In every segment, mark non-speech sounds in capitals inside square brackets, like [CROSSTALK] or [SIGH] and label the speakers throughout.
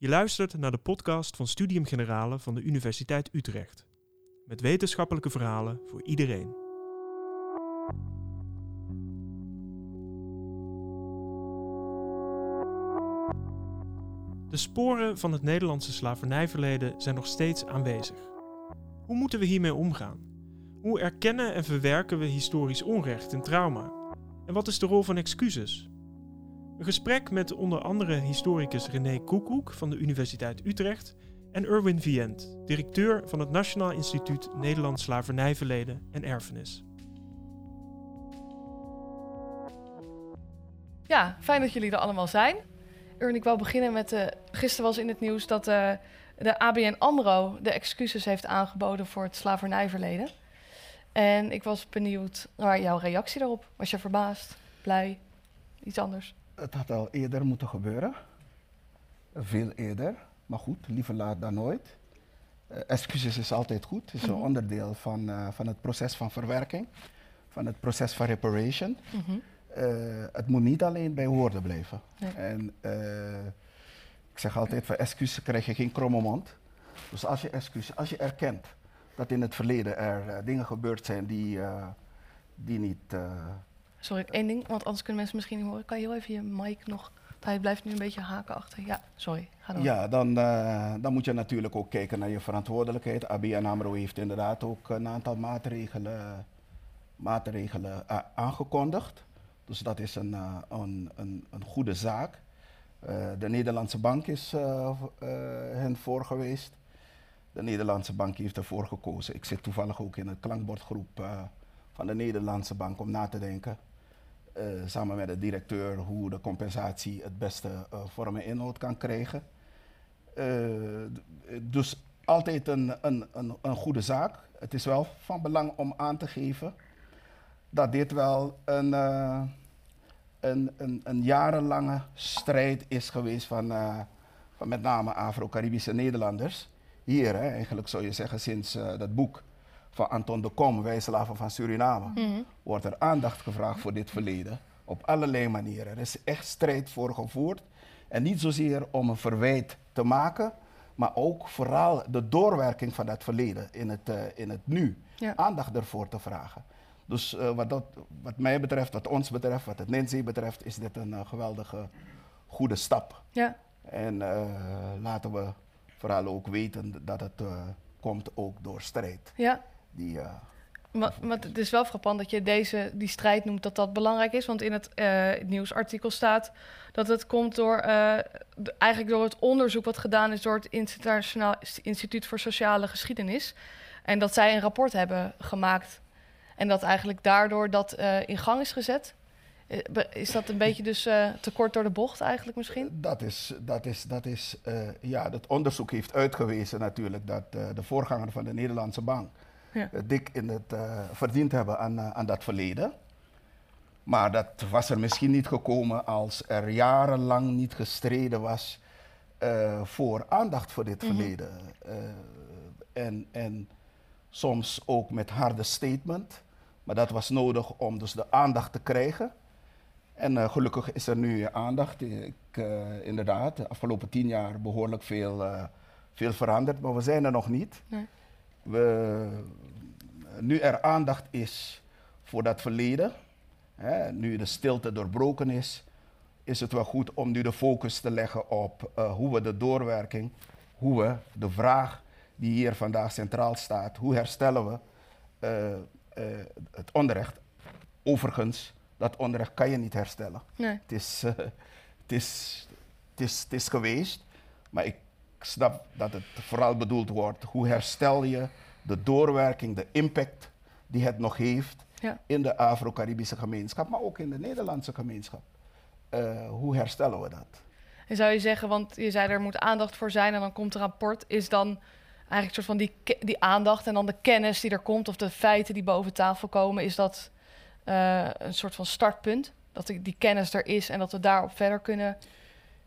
Speaker 1: Je luistert naar de podcast van Studium Generale van de Universiteit Utrecht. Met wetenschappelijke verhalen voor iedereen. De sporen van het Nederlandse slavernijverleden zijn nog steeds aanwezig. Hoe moeten we hiermee omgaan? Hoe erkennen en verwerken we historisch onrecht en trauma? En wat is de rol van excuses? Een gesprek met onder andere historicus René Koekoek van de Universiteit Utrecht en Erwin Vient, directeur van het Nationaal Instituut Nederlands Slavernijverleden en Erfenis.
Speaker 2: Ja, fijn dat jullie er allemaal zijn. Erwin, ik wil beginnen met... Uh, gisteren was in het nieuws dat uh, de ABN AMRO de excuses heeft aangeboden voor het slavernijverleden. En ik was benieuwd naar jouw reactie daarop. Was je verbaasd, blij, iets anders?
Speaker 3: Het had al eerder moeten gebeuren. Veel eerder. Maar goed, liever laat dan nooit. Uh, excuses is altijd goed. Het is een mm -hmm. onderdeel van, uh, van het proces van verwerking. Van het proces van reparation. Mm -hmm. uh, het moet niet alleen bij woorden blijven. Nee. En ik zeg altijd, van excuses krijg je geen kromme mond. Dus als je excuses, als je erkent dat in het verleden er dingen gebeurd zijn die, die niet
Speaker 2: Sorry, één ding, want anders kunnen mensen misschien niet horen. Kan je heel even je mic nog... Hij blijft nu een beetje haken achter. Ja, sorry. Ga door.
Speaker 3: Ja, dan, uh, dan moet je natuurlijk ook kijken naar je verantwoordelijkheid. ABN AMRO heeft inderdaad ook een aantal maatregelen, maatregelen uh, aangekondigd. Dus dat is een, uh, een, een, goede zaak. de Nederlandse bank is hen voor geweest. De Nederlandse bank heeft ervoor gekozen. Ik zit toevallig ook in een klankbordgroep van de Nederlandse bank om na te denken uh, samen met de directeur hoe de compensatie het beste uh, vorm en inhoud kan krijgen. Uh, dus altijd een, een, een, een, goede zaak. Het is wel van belang om aan te geven dat dit wel een, een, jarenlange strijd is geweest van, van met name Afro-Caribische Nederlanders. Hier, hè, eigenlijk zou je zeggen, sinds dat boek van Anton de Kom, Wij slaven van Suriname, mm -hmm. wordt er aandacht gevraagd voor dit verleden. Op allerlei manieren. Er is echt strijd voor gevoerd. En niet zozeer om een verwijt te maken, maar ook vooral de doorwerking van dat verleden in het, uh, in het nu. Ja. Aandacht ervoor te vragen. Dus uh, wat, dat, wat mij betreft, wat ons betreft, wat het NINSE betreft, is dit een uh, geweldige goede stap. Ja. En laten we vooral ook weten dat het komt ook door strijd. Ja. Die, uh,
Speaker 2: maar, maar, het is wel frappant dat je deze, die strijd noemt, dat dat belangrijk is. Want in het uh, nieuwsartikel staat dat het komt door, uh, de, eigenlijk door het onderzoek wat gedaan is door het Internationaal Instituut voor Sociale Geschiedenis. En dat zij een rapport hebben gemaakt. En dat eigenlijk daardoor dat in gang is gezet. Is dat een beetje dus te kort door de bocht eigenlijk misschien?
Speaker 3: Dat is, dat is, dat is ja, het onderzoek heeft uitgewezen natuurlijk dat de voorganger van de Nederlandse Bank ja. dik in het uh, verdiend hebben aan, uh, aan dat verleden. Maar dat was er misschien niet gekomen als er jarenlang niet gestreden was uh, voor aandacht voor dit mm -hmm. verleden. en, en soms ook met harde statement. Maar dat was nodig om dus de aandacht te krijgen. En gelukkig is er nu aandacht. Ik, inderdaad, de afgelopen tien jaar behoorlijk veel, veel veranderd, maar we zijn er nog niet. Nee we, nu er aandacht is voor dat verleden, hè, nu de stilte doorbroken is, is het wel goed om nu de focus te leggen op uh, hoe we de doorwerking, hoe we de vraag die hier vandaag centraal staat, hoe herstellen we uh, uh, het onrecht. Overigens, dat onrecht kan je niet herstellen. Nee. Het, is, het, is, het, is, het is geweest, maar ik ik snap dat het vooral bedoeld wordt. Hoe herstel je de doorwerking, de impact die het nog heeft ja. in de Afro-Caribische gemeenschap, maar ook in de Nederlandse gemeenschap. Uh, hoe herstellen we dat?
Speaker 2: En zou je zeggen, want je zei er moet aandacht voor zijn en dan komt een rapport, is dan eigenlijk soort van die, die aandacht en dan de kennis die er komt of de feiten die boven tafel komen, is dat uh, een soort van startpunt? Dat die, die kennis er is en dat we daarop verder kunnen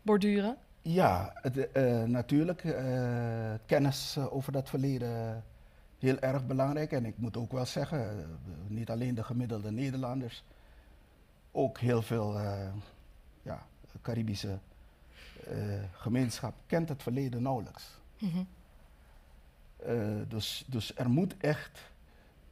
Speaker 2: borduren?
Speaker 3: Ja, het, uh, natuurlijk. Uh, kennis over dat verleden heel erg belangrijk. En ik moet ook wel zeggen, niet alleen de gemiddelde Nederlanders, ook heel veel ja, Caribische eh, gemeenschap kent het verleden nauwelijks.
Speaker 2: Mhm.
Speaker 3: Eh, dus, dus er moet echt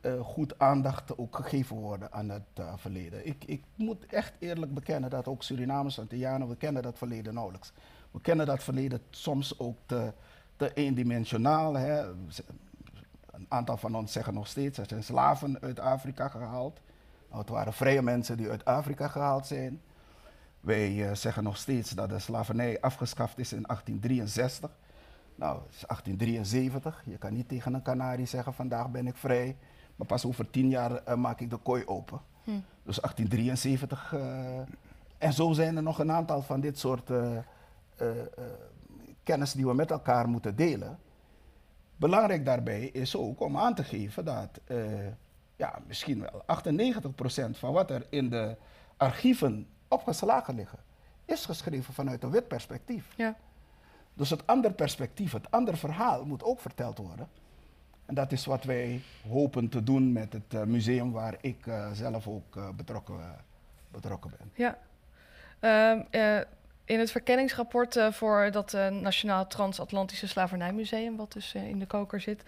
Speaker 3: eh, goed aandacht ook gegeven worden aan het eh, verleden. Ik, ik moet echt eerlijk bekennen dat ook Surinamers en Antillianen, we kennen dat verleden nauwelijks. We kennen dat verleden soms ook te, te eendimensionaal. Hè. Een aantal van ons zeggen nog steeds, er zijn slaven uit Afrika gehaald. Nou, het waren vrije mensen die uit Afrika gehaald zijn. Wij eh, zeggen nog steeds dat de slavernij afgeschaft is in 1863. Nou, het is 1873. Je kan niet tegen een kanarie zeggen, vandaag ben ik vrij. Maar pas over tien jaar eh, maak ik de kooi open.
Speaker 2: Hm.
Speaker 3: Dus 1873. eh, en zo zijn er nog een aantal van dit soort kennis die we met elkaar moeten delen. Belangrijk daarbij is ook om aan te geven dat eh, ja, misschien wel 98% van wat er in de archieven opgeslagen liggen, is geschreven vanuit een wit perspectief.
Speaker 2: Ja.
Speaker 3: Dus het andere perspectief, het andere verhaal moet ook verteld worden. En dat is wat wij hopen te doen met het eh, museum waar ik eh, zelf ook eh, betrokken, eh, betrokken ben.
Speaker 2: Ja. Ehm, eh, in het verkenningsrapport eh, voor dat eh, Nationaal Transatlantische Slavernijmuseum, wat dus eh, in de koker zit,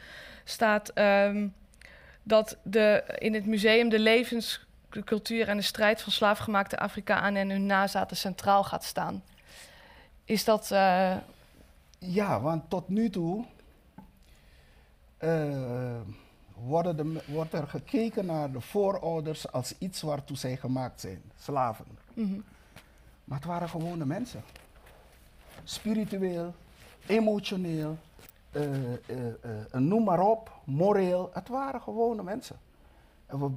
Speaker 2: staat ehm, dat de, in het museum de levens, de cultuur en de strijd van slaafgemaakte Afrikanen en hun nazaten centraal gaat staan. Is dat.
Speaker 3: Ja, want tot nu toe worden de, wordt er gekeken naar de voorouders als iets waartoe zij gemaakt zijn, slaven.
Speaker 2: mhm,
Speaker 3: Maar het waren gewone mensen. Spiritueel, emotioneel, eh, eh, eh, noem maar op, moreel. Het waren gewone mensen. En we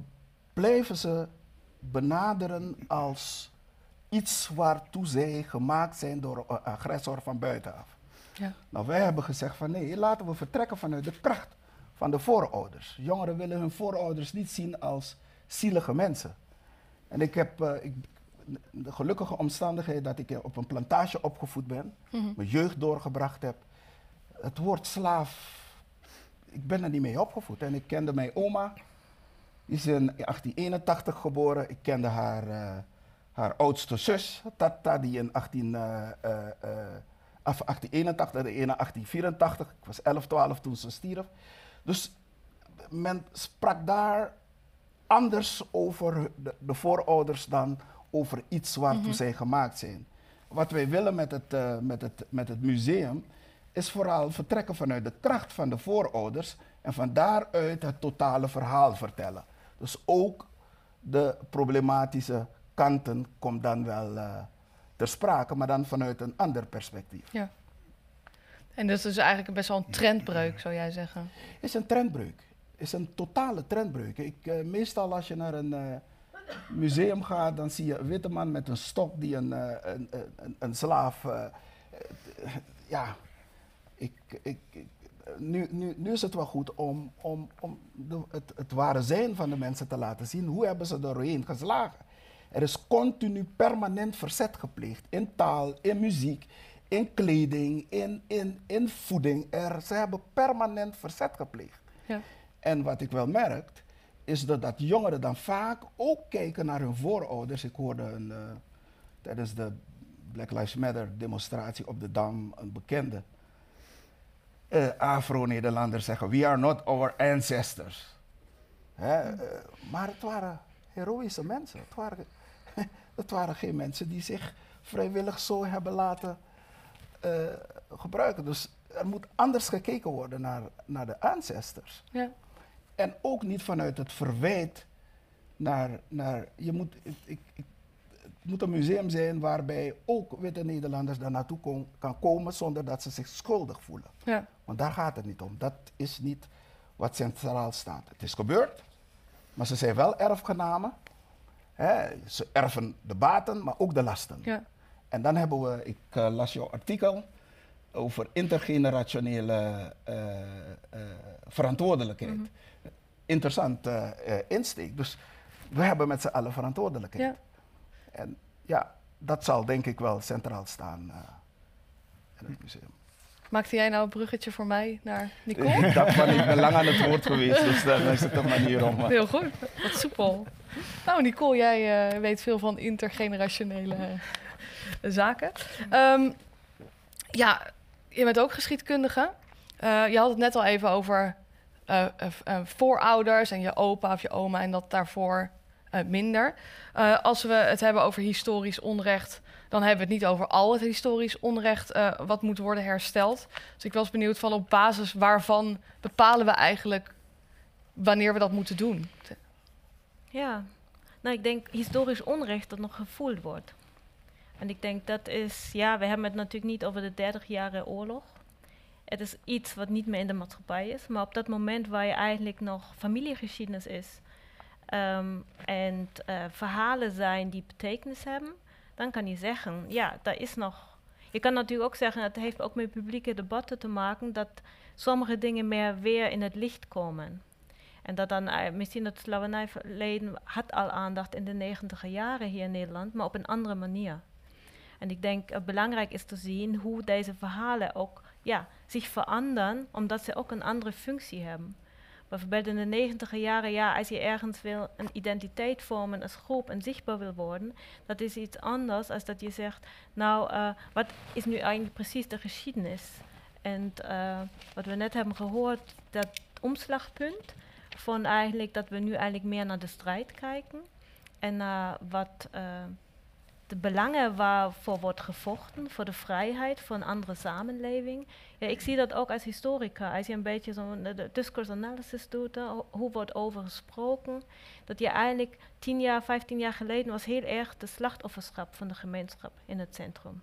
Speaker 3: blijven ze benaderen als iets waartoe zij gemaakt zijn door een agressor van buitenaf.
Speaker 2: ja.
Speaker 3: Nou, wij hebben gezegd van nee, laten we vertrekken vanuit de kracht van de voorouders. Jongeren willen hun voorouders niet zien als zielige mensen. En ik heb ik, de gelukkige omstandigheid dat ik op een plantage opgevoed ben,
Speaker 2: mhm,
Speaker 3: mijn jeugd doorgebracht heb. Het woord slaaf, ik ben er niet mee opgevoed. En ik kende mijn oma, die is in 1881 geboren. Ik kende haar, eh, haar oudste zus, Tata, die in 18, eh, eh, eh, af 1881, de ene 1884. Ik was 11, 12 toen ze stierf. Dus men sprak daar anders over de, de voorouders dan over iets waartoe
Speaker 2: Mhm.
Speaker 3: zij gemaakt zijn. Wat wij willen met het, eh, met, het, met het museum is vooral vertrekken vanuit de kracht van de voorouders en van daaruit het totale verhaal vertellen. Dus ook de problematische kanten komt dan wel eh, ter sprake, maar dan vanuit een ander perspectief.
Speaker 2: ja. En dat is dus eigenlijk best wel een trendbreuk, zou jij zeggen.
Speaker 3: is een trendbreuk. Is een totale trendbreuk. Ik, eh, meestal als je naar een museum gaat, dan zie je een witte man met een stok die een, eh, een, een, een, slaaf. eh, eh, ja, ik, ik, nu, nu, nu is het wel goed om, om, om de, het, het ware zijn van de mensen te laten zien. Hoe hebben ze doorheen geslagen? Er is continu permanent verzet gepleegd in taal, in muziek, in kleding, in, in, in voeding. Er, ze hebben permanent verzet gepleegd.
Speaker 2: Ja.
Speaker 3: En wat ik wel merk, is dat, dat jongeren dan vaak ook kijken naar hun voorouders. Ik hoorde een, eh, tijdens de Black Lives Matter demonstratie op de Dam een bekende eh, Afro-Nederlander zeggen: We are not our ancestors. Hè, eh, maar het waren heroïsche mensen. Het waren, [LAUGHS] het waren geen mensen die zich vrijwillig zo hebben laten gebruiken. Dus er moet anders gekeken worden naar, naar de ancestors.
Speaker 2: Ja.
Speaker 3: En ook niet vanuit het verwijt naar. naar je moet, ik, ik, het moet een museum zijn waarbij ook witte Nederlanders daar naartoe kon, kan komen zonder dat ze zich schuldig voelen.
Speaker 2: Ja.
Speaker 3: Want daar gaat het niet om. Dat is niet wat centraal staat. Het is gebeurd, maar ze zijn wel erfgenamen. Hè, ze erven de baten, maar ook de lasten.
Speaker 2: Ja.
Speaker 3: En dan hebben we, ik eh, las jouw artikel over intergenerationele eh, eh, verantwoordelijkheid.
Speaker 2: Mhm.
Speaker 3: Interessant eh, insteek. Dus we hebben met z'n allen verantwoordelijkheid.
Speaker 2: Ja.
Speaker 3: En ja, dat zal denk ik wel centraal staan in het museum.
Speaker 2: Maakte jij nou een bruggetje voor mij naar Nicole?
Speaker 3: Ik dacht van, ik ben lang aan het woord geweest, dus dan is het een manier om...
Speaker 2: Heel goed, wat soepel. Nou, Nicole, jij weet veel van intergenerationele zaken. Ehm, ja, je bent ook geschiedkundige. Uh, je had het net al even over uh, uh, voorouders en je opa of je oma en dat daarvoor minder. als we het hebben over historisch onrecht, dan hebben we het niet over al het historisch onrecht wat moet worden hersteld. Dus ik was benieuwd van op basis waarvan bepalen we eigenlijk wanneer we dat moeten doen.
Speaker 4: Ja, nou ik denk historisch onrecht dat nog gevoeld wordt. En ik denk dat is, ja, we hebben het natuurlijk niet over de 30 jarige oorlog. Het is iets wat niet meer in de maatschappij is. Maar op dat moment waar je eigenlijk nog familiegeschiedenis is um, en uh, verhalen zijn die betekenis hebben, dan kan je zeggen, ja, daar is nog. Je kan natuurlijk ook zeggen, het heeft ook met publieke debatten te maken dat sommige dingen meer weer in het licht komen. En dat dan uh, misschien het slavernijverleden had al aandacht in de negentiger jaren hier in Nederland, maar op een andere manier. En ik denk het belangrijk is te zien hoe deze verhalen ook ja, zich veranderen, omdat ze ook een andere functie hebben. Bijvoorbeeld in de negentiger jaren, ja, als je ergens wil een identiteit vormen als groep en zichtbaar wil worden, dat is iets anders als dat je zegt, nou, uh, wat is nu eigenlijk precies de geschiedenis? En uh, wat we net hebben gehoord, dat omslagpunt van eigenlijk dat we nu eigenlijk meer naar de strijd kijken en naar wat de belangen waarvoor wordt gevochten, voor de vrijheid, voor een andere samenleving. Ja, ik zie dat ook als historica. Als je een beetje zo'n discourse analysis doet, uh, hoe wordt over gesproken, dat je eigenlijk tien jaar, vijftien jaar geleden was heel erg de slachtofferschap van de gemeenschap in het centrum.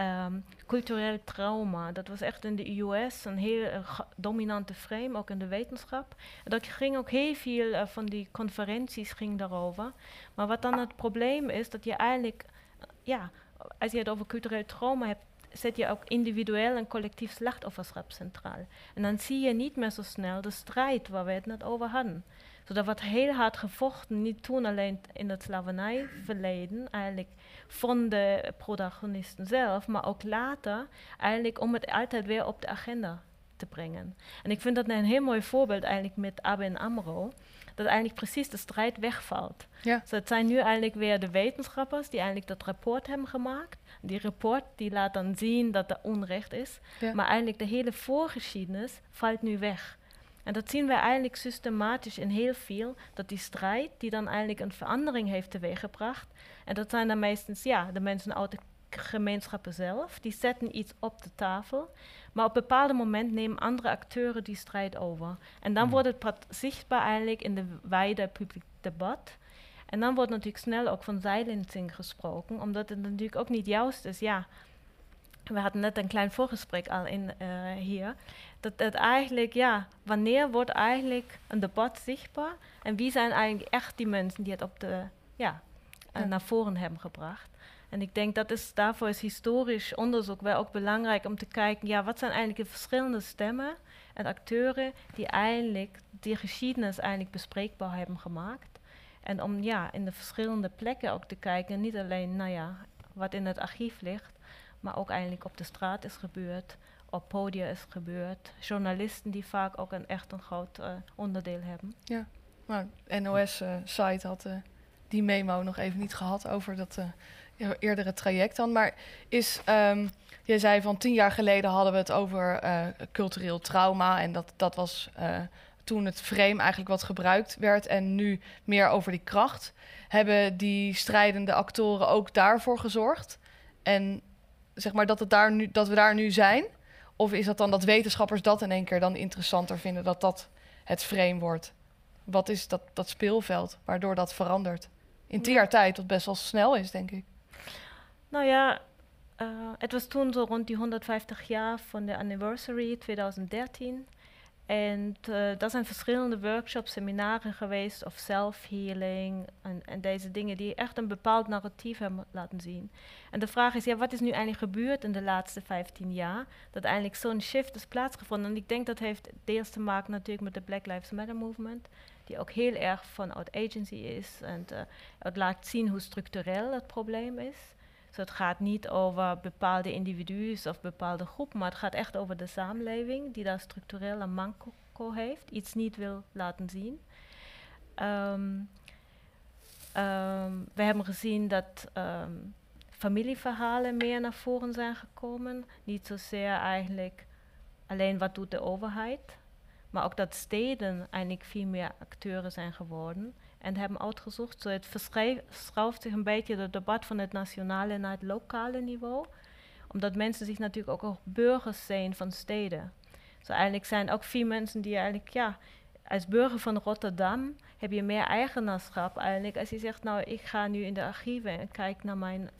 Speaker 4: Um, cultureel trauma, dat was echt in de US een heel dominante frame, ook in de wetenschap. En dat ging ook heel veel uh, van die conferenties ging daarover. Maar wat dan het probleem is, dat je eigenlijk, uh, ja, als je het over cultureel trauma hebt, zet je ook individueel en collectief slachtofferschap centraal. En dan zie je niet meer zo snel de strijd waar we het net over hadden. Zodat wordt heel hard gevochten, niet toen alleen in het slavernijverleden, eigenlijk van de protagonisten zelf, maar ook later, eigenlijk om het altijd weer op de agenda te brengen. En ik vind dat een heel mooi voorbeeld eigenlijk met ABN AMRO, dat eigenlijk precies de strijd wegvalt. Ja. Dus het zijn nu eigenlijk weer de wetenschappers die eigenlijk dat rapport hebben gemaakt. Die rapport die laat dan zien dat er onrecht is, maar eigenlijk de hele voorgeschiedenis valt nu weg. En dat zien we eigenlijk systematisch in heel veel, dat die strijd die dan eigenlijk een verandering heeft teweeggebracht. En dat zijn dan meestens ja, de mensen uit de gemeenschappen zelf, die zetten iets op de tafel. Maar op een bepaald moment nemen andere acteuren die strijd over. En dan hmm. wordt het zichtbaar eigenlijk in de wijde publiek debat. En dan wordt natuurlijk snel ook van silencing gesproken, omdat het natuurlijk ook niet juist is. Ja, we hadden net een klein voorgesprek al in uh, hier. Dat het eigenlijk, ja, wanneer wordt eigenlijk een debat zichtbaar? En wie zijn eigenlijk echt die mensen die het op de, ja, uh, naar voren hebben gebracht? En ik denk dat is, daarvoor is historisch onderzoek wel ook belangrijk om te kijken, ja, wat zijn eigenlijk de verschillende stemmen en acteuren die eigenlijk die geschiedenis eigenlijk bespreekbaar hebben gemaakt. En om ja, in de verschillende plekken ook te kijken, niet alleen, nou ja, wat in het archief ligt, maar ook eigenlijk op de straat is gebeurd, op podia is gebeurd. Journalisten die vaak ook een echt een groot uh, onderdeel hebben.
Speaker 2: Ja, maar NOS-site uh, had uh, die memo nog even niet gehad over dat eerdere traject dan. Maar is, um, je zei van tien jaar geleden hadden we het over cultureel trauma en dat, dat was toen het frame eigenlijk wat gebruikt werd en nu meer over die kracht. Hebben die strijdende actoren ook daarvoor gezorgd? En zeg maar dat, het daar nu, dat we daar nu zijn? Of is dat dan dat wetenschappers dat in één keer dan interessanter vinden, dat dat het frame wordt? Wat is dat, dat speelveld waardoor dat verandert? In tien jaar tijd, wat best wel snel is, denk ik.
Speaker 4: Nou ja, uh, het was toen zo rond die 150 jaar van de anniversary 2013. En uh, dat zijn verschillende workshops, seminaren geweest of self-healing en, en, deze dingen die echt een bepaald narratief hebben laten zien. En de vraag is, ja, wat is nu eigenlijk gebeurd in de laatste 15 jaar? Dat eigenlijk zo'n shift is plaatsgevonden. En ik denk dat heeft deels te maken natuurlijk met de Black Lives Matter movement, die ook heel erg vanuit agency is en uh, het laat zien hoe structureel het probleem is. Dus het gaat niet over bepaalde individuen of bepaalde groepen, maar het gaat echt over de samenleving die daar structureel een manco heeft, iets niet wil laten zien. Um, um, we hebben gezien dat um, familieverhalen meer naar voren zijn gekomen. Niet zozeer eigenlijk alleen wat doet de overheid, maar ook dat steden eigenlijk veel meer acteuren zijn geworden en hebben uitgezocht. Zo het verschuift zich een beetje het debat van het nationale naar het lokale niveau. Omdat mensen zich natuurlijk ook, ook burgers zijn van steden. Zo eigenlijk zijn ook veel mensen die eigenlijk, ja, als burger van Rotterdam heb je meer eigenaarschap eigenlijk. Als je zegt, nou, ik ga nu in de archieven en kijk naar mijn...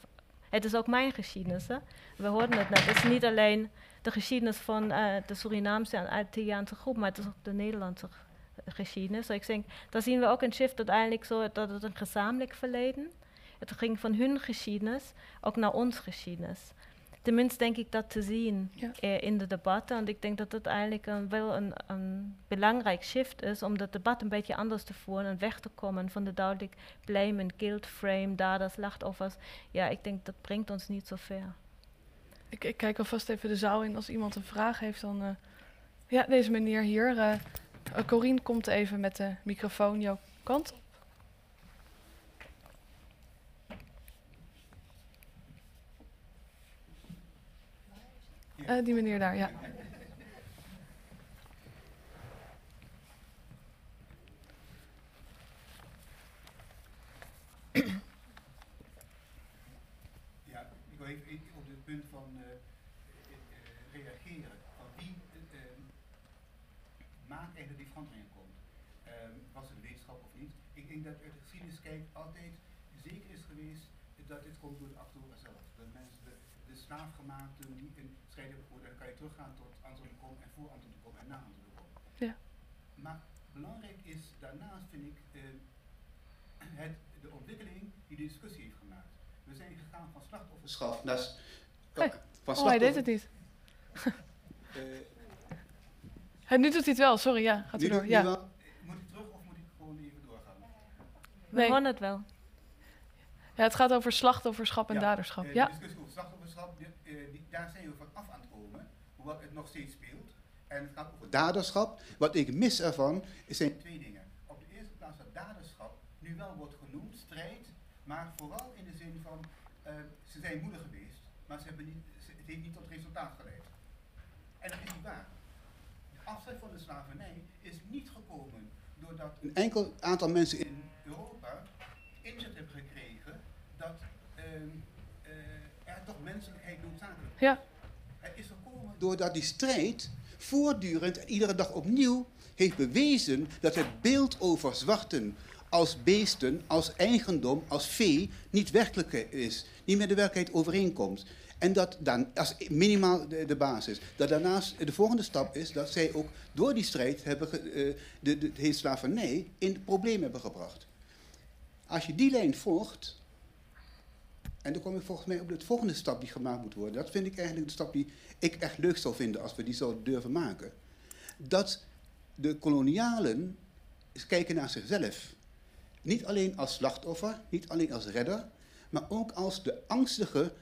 Speaker 4: Het is ook mijn geschiedenis? We hoorden het net. Het is niet alleen de geschiedenis van uh, de Surinaamse en Antilliaanse groep, maar het is ook de Nederlandse geschiedenis. Dus ik denk, daar zien we ook een shift uiteindelijk zo dat het een gezamenlijk verleden. Het ging van hun geschiedenis ook naar ons geschiedenis. Tenminste denk ik dat te zien eh, in de debatten. Want ik denk dat het eigenlijk een, wel een, een belangrijk shift is om dat debat een beetje anders te voeren en weg te komen van de duidelijk blame en guilt frame, daders, slachtoffers. Ja, ik denk dat brengt ons niet zo ver.
Speaker 2: Ik, ik kijk alvast even de zaal in. Als iemand een vraag heeft, dan... Uh, ja, deze meneer hier. Uh, Corine komt even met de microfoon jouw kant op. Uh, die meneer daar, ja.
Speaker 5: Denk dat uit de geschiedenis kijkt altijd zeker is geweest dat dit komt door de actoren zelf. Dat mensen de, de slaafgemaakten die in strijd hebben gevoerd. dan kan je teruggaan tot Anton de Kom en voor Anton de Kom en na Anton de Kom.
Speaker 2: Ja.
Speaker 5: Maar belangrijk is daarnaast, vind ik, uh, het, de ontwikkeling die de discussie heeft gemaakt. We zijn gegaan van slachtofferschap naar...
Speaker 2: Hey. Van oh, hij deed het niet. uh, hij, nu doet hij het wel, sorry, ja. Gaat u door. Ja.
Speaker 4: We nee. het wel.
Speaker 2: Ja, het gaat over slachtofferschap en
Speaker 5: ja,
Speaker 2: daderschap. Ja.
Speaker 5: De discussie over slachtofferschap, die, die, daar zijn we van af aan het komen, hoewel het nog steeds speelt. En het gaat over daderschap. Wat ik mis ervan zijn twee dingen. Op de eerste plaats dat daderschap nu wel wordt genoemd, strijd, maar vooral in de zin van, uh, ze zijn moeder geweest, maar ze hebben niet, ze, het heeft niet tot resultaat geleid. En dat is niet waar. Afzet van de slavernij is niet gekomen doordat een enkel aantal mensen in Europa inzet hebben gekregen dat uh, uh, er toch menselijkheid noodzakelijk is.
Speaker 2: Ja.
Speaker 5: Het is gekomen doordat die strijd voortdurend en iedere dag opnieuw heeft bewezen dat het beeld over zwarten als beesten, als eigendom, als vee niet werkelijk is, niet met de werkelijkheid overeenkomt. En dat dan als minimaal de, basis. Dat daarnaast de volgende stap is dat zij ook door die strijd hebben ge, uh, de, de, de slavernij in het probleem hebben gebracht. Als je die lijn volgt, en dan kom ik volgens mij op de volgende stap die gemaakt moet worden. Dat vind ik eigenlijk de stap die ik echt leuk zou vinden als we die zouden durven maken. Dat de kolonialen kijken naar zichzelf. Niet alleen als slachtoffer, niet alleen als redder, maar ook als de angstige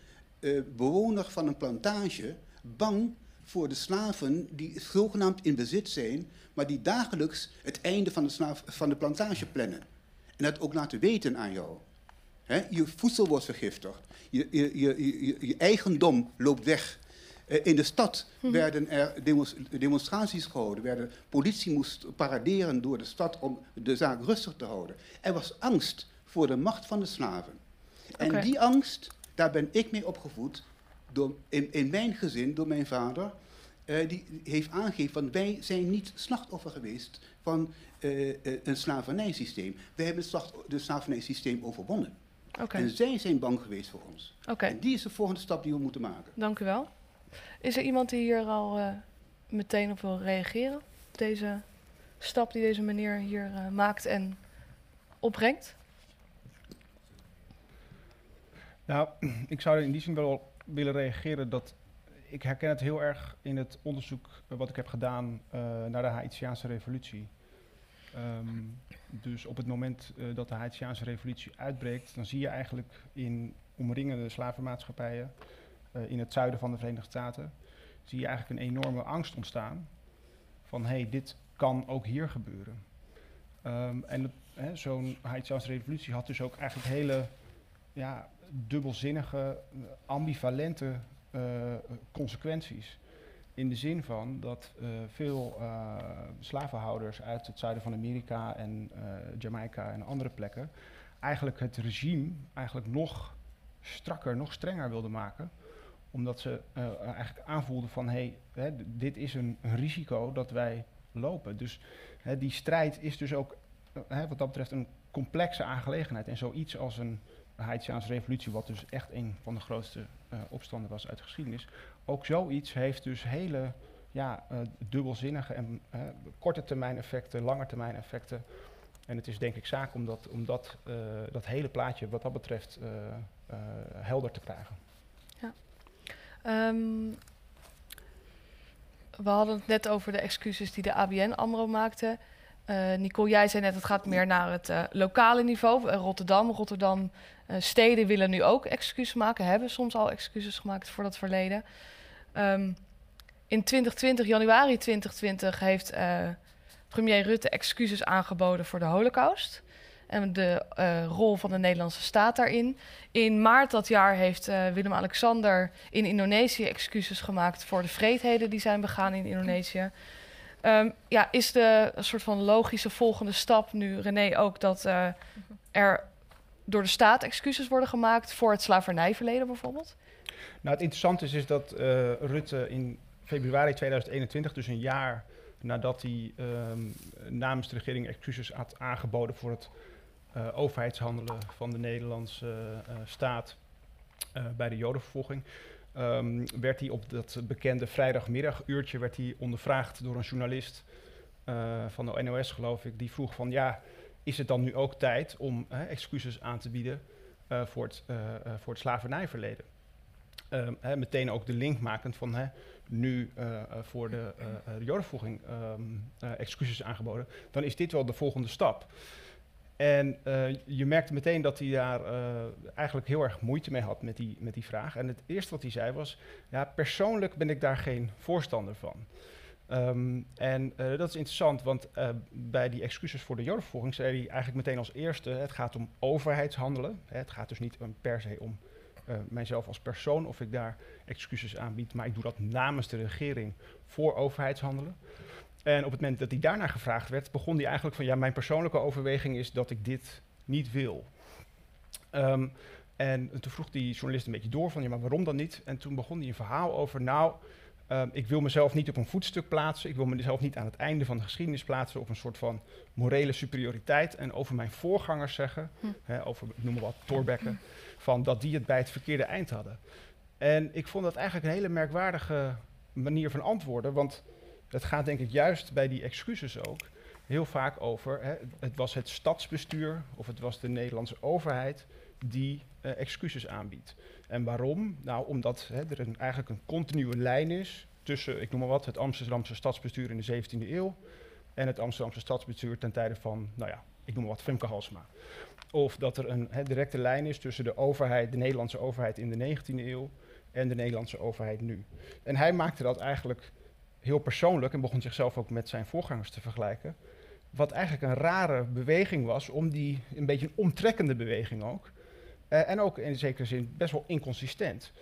Speaker 5: uh, bewoner van een plantage bang voor de slaven die zogenaamd in bezit zijn, maar die dagelijks het einde van de, slaaf, van de plantage plannen. En dat ook laten weten aan jou. He, je voedsel wordt vergiftigd, je, je, je, je eigendom loopt weg. Uh, in de stad -hmm. werden er demonstraties gehouden, werden, politie moest paraderen door de stad om de zaak rustig te houden. Er was angst voor de macht van de slaven. Okay. En die angst daar ben ik mee opgevoed, door, in, in mijn gezin, door mijn vader. Uh, die heeft aangegeven van wij zijn niet slachtoffer geweest van uh, uh, een slavernijsysteem. Wij hebben het de slavernijsysteem overwonnen.
Speaker 2: Okay.
Speaker 5: En zij zijn bang geweest voor ons.
Speaker 2: Okay.
Speaker 5: En die is de volgende stap die we moeten maken.
Speaker 2: Dank u wel. Is er iemand die hier al meteen op wil reageren? Deze stap die deze meneer hier maakt en opbrengt?
Speaker 6: Nou, [CLEARS THROAT] ik zou in die zin wel willen reageren dat ik herken het heel erg in het onderzoek wat ik heb gedaan uh, naar de Haitiaanse revolutie. Um, dus op het moment uh, dat de Haitiaanse revolutie uitbreekt, dan zie je eigenlijk in omringende slavenmaatschappijen in het zuiden van de Verenigde Staten, zie je eigenlijk een enorme angst ontstaan van hé, hey, dit kan ook hier gebeuren. Um, en zo'n Haitiaanse revolutie had dus ook eigenlijk hele ja, dubbelzinnige, ambivalente uh, consequenties. In de zin van dat uh, veel uh, slavenhouders uit het zuiden van Amerika en Jamaica en andere plekken eigenlijk het regime eigenlijk nog strakker, nog strenger wilden maken. Omdat ze eigenlijk aanvoelden van hé, hey, dit is een, een, risico dat wij lopen. Dus hè, die strijd is dus ook wat dat betreft een complexe aangelegenheid. En zoiets als een Haitiaanse revolutie, wat dus echt een van de grootste uh, opstanden was uit de geschiedenis. Ook zoiets heeft dus hele ja, uh, dubbelzinnige en uh, korte termijn effecten, lange termijn effecten. En het is denk ik zaak om dat, om dat, dat hele plaatje wat dat betreft helder te krijgen.
Speaker 2: Ja. Um, we hadden het net over de excuses die de ABN AMRO maakte. Uh, Nicole, jij zei net, het gaat meer naar het uh, lokale niveau. Uh, Rotterdam, Rotterdam steden willen nu ook excuses maken, hebben soms al excuses gemaakt voor dat verleden. Um, in 2020, januari 2020, heeft premier Rutte excuses aangeboden voor de holocaust. En de rol van de Nederlandse staat daarin. In maart dat jaar heeft Willem-Alexander in Indonesië excuses gemaakt voor de vreedheden die zijn begaan in Indonesië. Um, ja, is de soort van logische volgende stap nu, René, ook dat uh, er door de staat excuses worden gemaakt voor het slavernijverleden bijvoorbeeld?
Speaker 6: Nou, het interessante is, is dat uh, Rutte in februari 2021, dus een jaar nadat hij um, namens de regering excuses had aangeboden voor het uh, overheidshandelen van de Nederlandse staat bij de Jodenvervolging, um, werd hij op dat bekende vrijdagmiddaguurtje werd hij ondervraagd door een journalist uh, van de NOS, geloof ik. Die vroeg van, ja, is het dan nu ook tijd om uh, excuses aan te bieden uh, voor, het, voor het slavernijverleden? Um, hè, meteen ook de link makend van hè, nu voor de um, excuses aangeboden, dan is dit wel de volgende stap. En uh, je merkte meteen dat hij daar uh, eigenlijk heel erg moeite mee had met die, met die vraag. En het eerste wat hij zei was, ja, persoonlijk ben ik daar geen voorstander van. Um, en uh, dat is interessant, want bij die excuses voor de jodenvervolging zei hij eigenlijk meteen als eerste, het gaat om overheidshandelen. Het gaat dus niet per se om mijzelf als persoon of ik daar excuses aanbied, maar ik doe dat namens de regering voor overheidshandelen. En op het moment dat hij daarna gevraagd werd, begon hij eigenlijk van ja, mijn persoonlijke overweging is dat ik dit niet wil. Um, en toen vroeg die journalist een beetje door van ja, maar waarom dan niet? En toen begon hij een verhaal over nou, um, ik wil mezelf niet op een voetstuk plaatsen, ik wil mezelf niet aan het einde van de geschiedenis plaatsen op een soort van morele superioriteit en over mijn voorgangers zeggen, hm. hè, over noem maar wat Thorbecke, van dat die het bij het verkeerde eind hadden. En ik vond dat eigenlijk een hele merkwaardige manier van antwoorden, want het gaat denk ik juist bij die excuses ook heel vaak over, hè, het was het stadsbestuur of het was de Nederlandse overheid die uh, excuses aanbiedt. En waarom? Nou, omdat hè, er een, eigenlijk een continue lijn is tussen, ik noem maar wat, het Amsterdamse stadsbestuur in de 17e eeuw en het Amsterdamse stadsbestuur ten tijde van, nou ja, ik noem maar wat, Femke Halsma. Of dat er een hè, directe lijn is tussen de overheid, de Nederlandse overheid in de 19e eeuw en de Nederlandse overheid nu. En hij maakte dat eigenlijk heel persoonlijk en begon zichzelf ook met zijn voorgangers te vergelijken. Wat eigenlijk een rare beweging was, om die een beetje een omtrekkende beweging ook. Uh, en ook in zekere zin best wel inconsistent.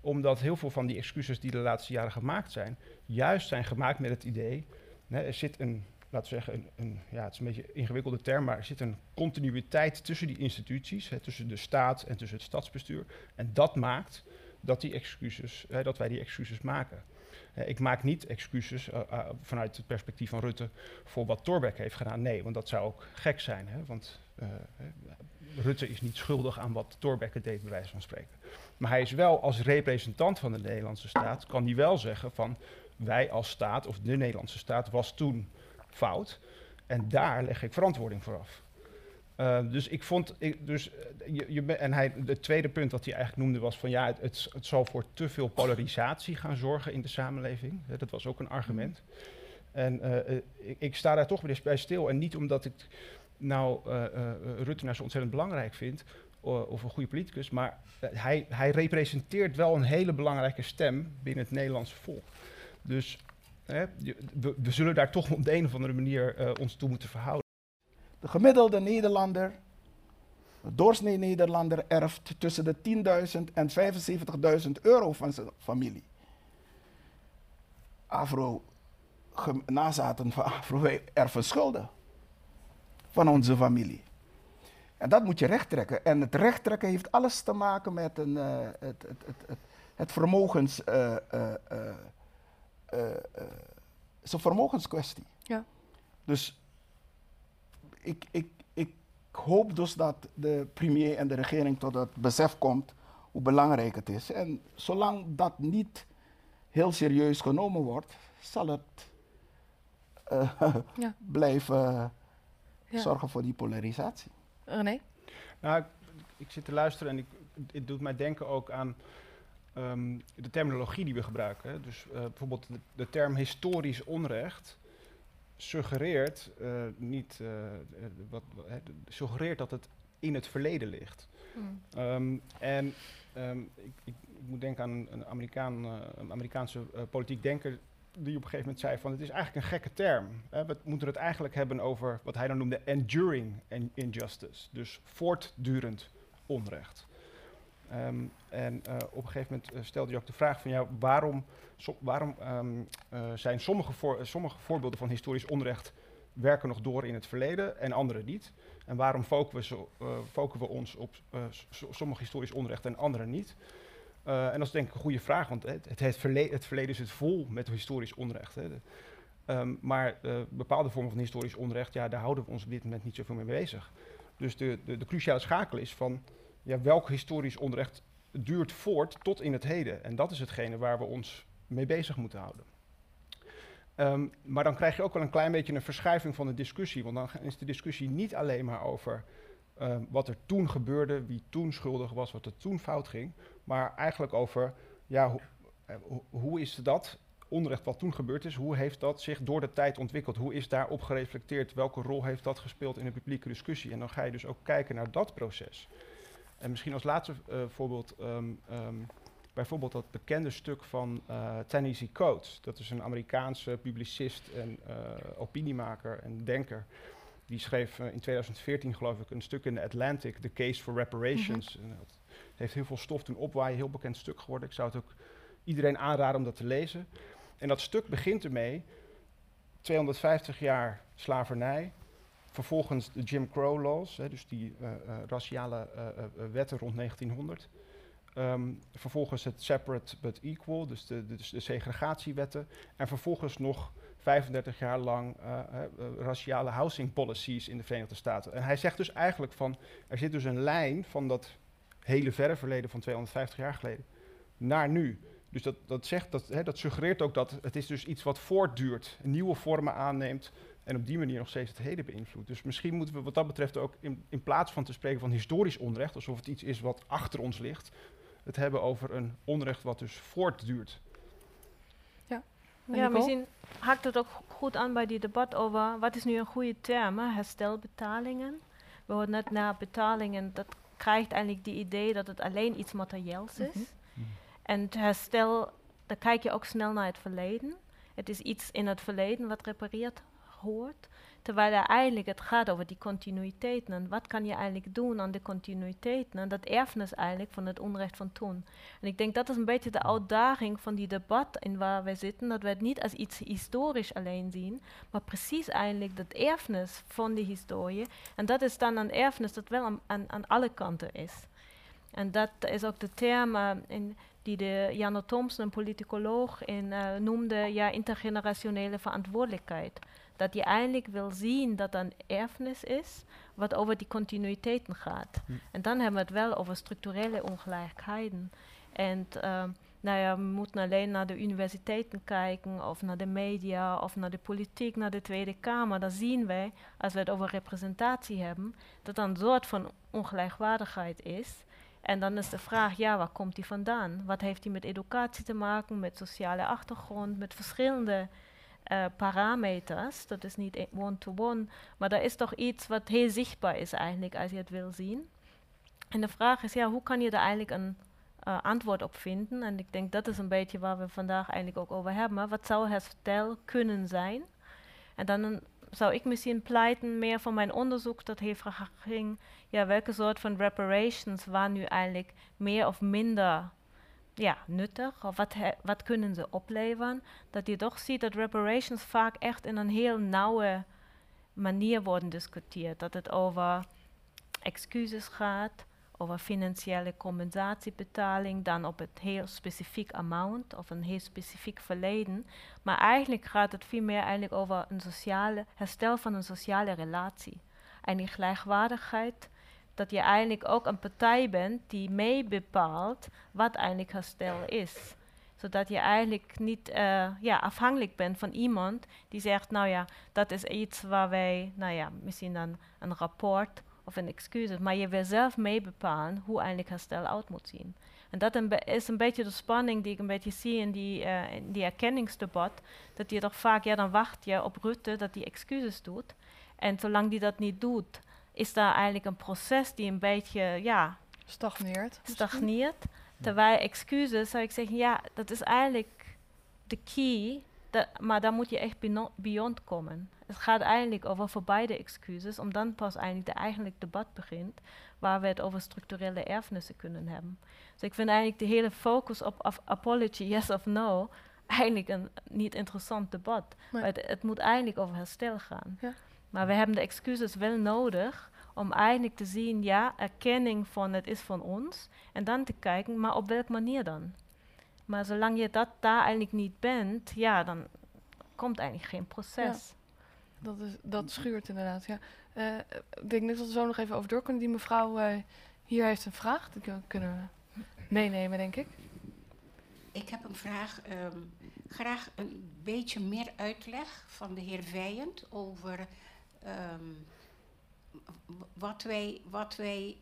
Speaker 6: Omdat heel veel van die excuses die de laatste jaren gemaakt zijn, juist zijn gemaakt met het idee. Er zit een, laten we zeggen, een, een, ja, het is een beetje een ingewikkelde term, maar er zit een continuïteit tussen die instituties, hè, tussen de staat en tussen het stadsbestuur. En dat maakt dat, die excuses, hè, dat wij die excuses maken. Uh, ik maak niet excuses uh, uh, vanuit het perspectief van Rutte voor wat Torbeck heeft gedaan. Nee, want dat zou ook gek zijn. Hè? Want Rutte is niet schuldig aan wat Torbeck deed, bij wijze van spreken. Maar hij is wel als representant van de Nederlandse staat, kan hij wel zeggen van wij als staat, of de Nederlandse staat, was toen fout. En daar leg ik verantwoording voor af. Uh, dus ik vond, dus, je, je, en hij, het tweede punt wat hij eigenlijk noemde was van ja, het, zal voor te veel polarisatie gaan zorgen in de samenleving. Dat was ook een argument. En uh, ik, sta daar toch weer bij stil. En niet omdat ik nou uh, Rutte nou zo ontzettend belangrijk vind, of een goede politicus, maar hij, hij representeert wel een hele belangrijke stem binnen het Nederlandse volk. Dus we, zullen daar toch op de een of andere manier ons toe moeten verhouden.
Speaker 3: De gemiddelde Nederlander De doorsnee Nederlander erft tussen de 10.000 en 75.000 euro van zijn familie. Afro, nazaten van Afro, wij erven schulden van onze familie. En dat moet je rechttrekken. En het rechttrekken heeft alles te maken met een, eh, het, het, het, het, vermogens. het is een vermogenskwestie.
Speaker 2: Ja.
Speaker 3: Dus ik, ik, ik hoop dus dat de premier en de regering tot het besef komt hoe belangrijk het is. En zolang dat niet heel serieus genomen wordt, zal het eh, [LAUGHS]
Speaker 2: Ja.
Speaker 3: blijven
Speaker 2: Ja.
Speaker 3: zorgen voor die polarisatie.
Speaker 2: René?
Speaker 6: Nou, ik, ik zit te luisteren en ik, het doet mij denken ook aan ehm, de terminologie die we gebruiken. hè. Dus eh, bijvoorbeeld de, de term historisch onrecht suggereert eh, niet eh, eh, wat, suggereert dat het in het verleden ligt. Ehm, en ehm, ik, ik, moet denken aan een, Amerikaan, een Amerikaanse politiek denker die op een gegeven moment zei van het is eigenlijk een gekke term. Hè. We moeten het eigenlijk hebben over wat hij dan noemde enduring in- injustice. Dus voortdurend onrecht. Ehm, en eh, op een gegeven moment eh, stelde hij ook de vraag van ja, waarom, ehm, eh, zijn sommige, voor, sommige voorbeelden van historisch onrecht werken nog door in het verleden en andere niet? En waarom focussen we, focussen we ons op sommige historisch onrecht en andere niet? En dat is denk ik een goede vraag, want het, het, verleden, het verleden zit vol met historisch onrecht. Hè. Ehm, maar bepaalde vormen van historisch onrecht, ja, daar houden we ons op dit moment niet zoveel mee bezig. Dus de, de, de cruciale schakel is van ja, welk historisch onrecht duurt voort tot in het heden. En dat is hetgene waar we ons mee bezig moeten houden. Ehm, maar dan krijg je ook wel een klein beetje een verschuiving van de discussie. Want dan is de discussie niet alleen maar over ehm, wat er toen gebeurde, wie toen schuldig was, wat er toen fout ging. Maar eigenlijk over ja, eh, ho- hoe is dat onrecht wat toen gebeurd is, hoe heeft dat zich door de tijd ontwikkeld? Hoe is daarop gereflecteerd? Welke rol heeft dat gespeeld in de publieke discussie? En dan ga je dus ook kijken naar dat proces. En misschien als laatste eh, voorbeeld, ehm, ehm, bijvoorbeeld dat bekende stuk van uh, Ta-Nehisi Coates. Dat is een Amerikaanse publicist en eh, opiniemaker en denker. Die schreef eh, in 2014, geloof ik, een stuk in de Atlantic, The Case for Reparations. En dat heeft heel veel stof toen opwaaien, heel bekend stuk geworden. Ik zou het ook iedereen aanraden om dat te lezen. En dat stuk begint ermee, 250 jaar slavernij, vervolgens de Jim Crow laws, hè, dus die uh, uh, raciale uh, wetten rond 1900. Um, vervolgens het separate but equal, dus de, de, segregatiewetten. En vervolgens nog 35 jaar lang uh, raciale housing policies in de Verenigde Staten. En hij zegt dus eigenlijk van, er zit dus een lijn van dat hele verre verleden van 250 jaar geleden naar nu. Dus dat, dat, zegt, dat, hè, dat suggereert ook dat het is dus iets wat voortduurt, nieuwe vormen aanneemt en op die manier nog steeds het heden beïnvloedt. Dus misschien moeten we wat dat betreft ook in, in plaats van te spreken van historisch onrecht, alsof het iets is wat achter ons ligt, het hebben over een onrecht wat dus voortduurt.
Speaker 2: Ja,
Speaker 4: ja misschien haakt het ook goed aan bij die debat over wat is nu een goede term, hè? herstelbetalingen. We hoorden net naar betalingen, dat krijgt eigenlijk die idee dat het alleen iets materieels is. Mm -hmm. En het herstel, dan kijk je ook snel naar het verleden. Het is iets in het verleden wat repareerd hoort. Terwijl er eigenlijk het gaat over die continuïteiten. En wat kan je eigenlijk doen aan de continuïteiten? En dat erfenis eigenlijk van het onrecht van toen. En ik denk dat is een beetje de uitdaging van die debat in waar we zitten. Dat we het niet als iets historisch alleen zien. Maar precies eigenlijk dat erfenis van die historie. En dat is dan een erfenis dat wel aan, alle kanten is. En dat is ook de term uh, in, die de Janne Thompson, een politicoloog, in, uh, noemde, ja, intergenerationele verantwoordelijkheid. Dat je eigenlijk wil zien dat er een erfenis is wat over die continuïteiten gaat. Hm. En dan hebben we het wel over structurele ongelijkheden. En uh, nou ja, we moeten alleen naar de universiteiten kijken, of naar de media, of naar de politiek, naar de Tweede Kamer. Dan zien wij, als we het over representatie hebben, dat er een soort van ongelijkwaardigheid is. En dan is de vraag, ja, waar komt die vandaan? Wat heeft die met educatie te maken, met sociale achtergrond, met verschillende uh, parameters? Dat is niet one-to-one, maar er is toch iets wat heel zichtbaar is eigenlijk, als je het wil zien. En de vraag is, ja, hoe kan je daar eigenlijk een uh, antwoord op vinden? En ik denk dat is een beetje waar we vandaag eigenlijk ook over hebben. Wat zou herstel kunnen zijn? En dan een, zou ik misschien pleiten meer van mijn onderzoek dat heeft ging, ja, welke soort van reparations waren nu eigenlijk meer of minder ja, nuttig? Of wat, wat kunnen ze opleveren? Dat je toch ziet dat reparations vaak echt in een heel nauwe manier worden discuteerd. Dat het over excuses gaat, over financiële compensatiebetaling, dan op het heel specifiek amount of een heel specifiek verleden. Maar eigenlijk gaat het veel meer eigenlijk over een sociale, herstel van een sociale relatie. En die gelijkwaardigheid, dat je eigenlijk ook een partij bent die mee bepaalt wat eigenlijk herstel is zodat je eigenlijk niet uh, ja, afhankelijk bent van iemand die zegt, nou ja, dat is iets waar wij, nou ja, misschien dan een rapport of een excuus, maar je wil zelf mee bepalen hoe eigenlijk herstel uit moet zien. En dat is een beetje de spanning die ik een beetje zie in die, uh, in die erkenningsdebat, dat je toch vaak, ja, dan wacht je op Rutte dat die excuses doet. En zolang die dat niet doet, is daar eigenlijk een proces die een beetje, ja...
Speaker 2: Stagneert.
Speaker 4: Stagneert. Terwijl excuses, zou ik zeggen, ja, dat is eigenlijk de key, dat, maar daar moet je echt beyond komen. Het gaat eigenlijk over voorbij de excuses, om dan pas eigenlijk de eigenlijk debat begint, waar we het over structurele erfenissen kunnen hebben. Dus ik vind eigenlijk de hele focus op apology, yes of no, eigenlijk een niet interessant debat. Het, het, moet eigenlijk over herstel gaan. Ja. Maar we hebben de excuses wel nodig om eigenlijk te zien, ja, erkenning van het is van ons. En dan te kijken, maar op welke manier dan? Maar zolang je dat daar eigenlijk niet bent, ja, dan komt eigenlijk geen proces.
Speaker 2: dat, is, dat schuurt inderdaad, ja. Uh, ik denk dat we zo nog even over door kunnen. Die mevrouw uh, hier heeft een vraag, die kunnen we meenemen, denk ik.
Speaker 7: Ik heb een vraag. Um, graag een beetje meer uitleg van de heer Vijand over um, wat, wij, wat wij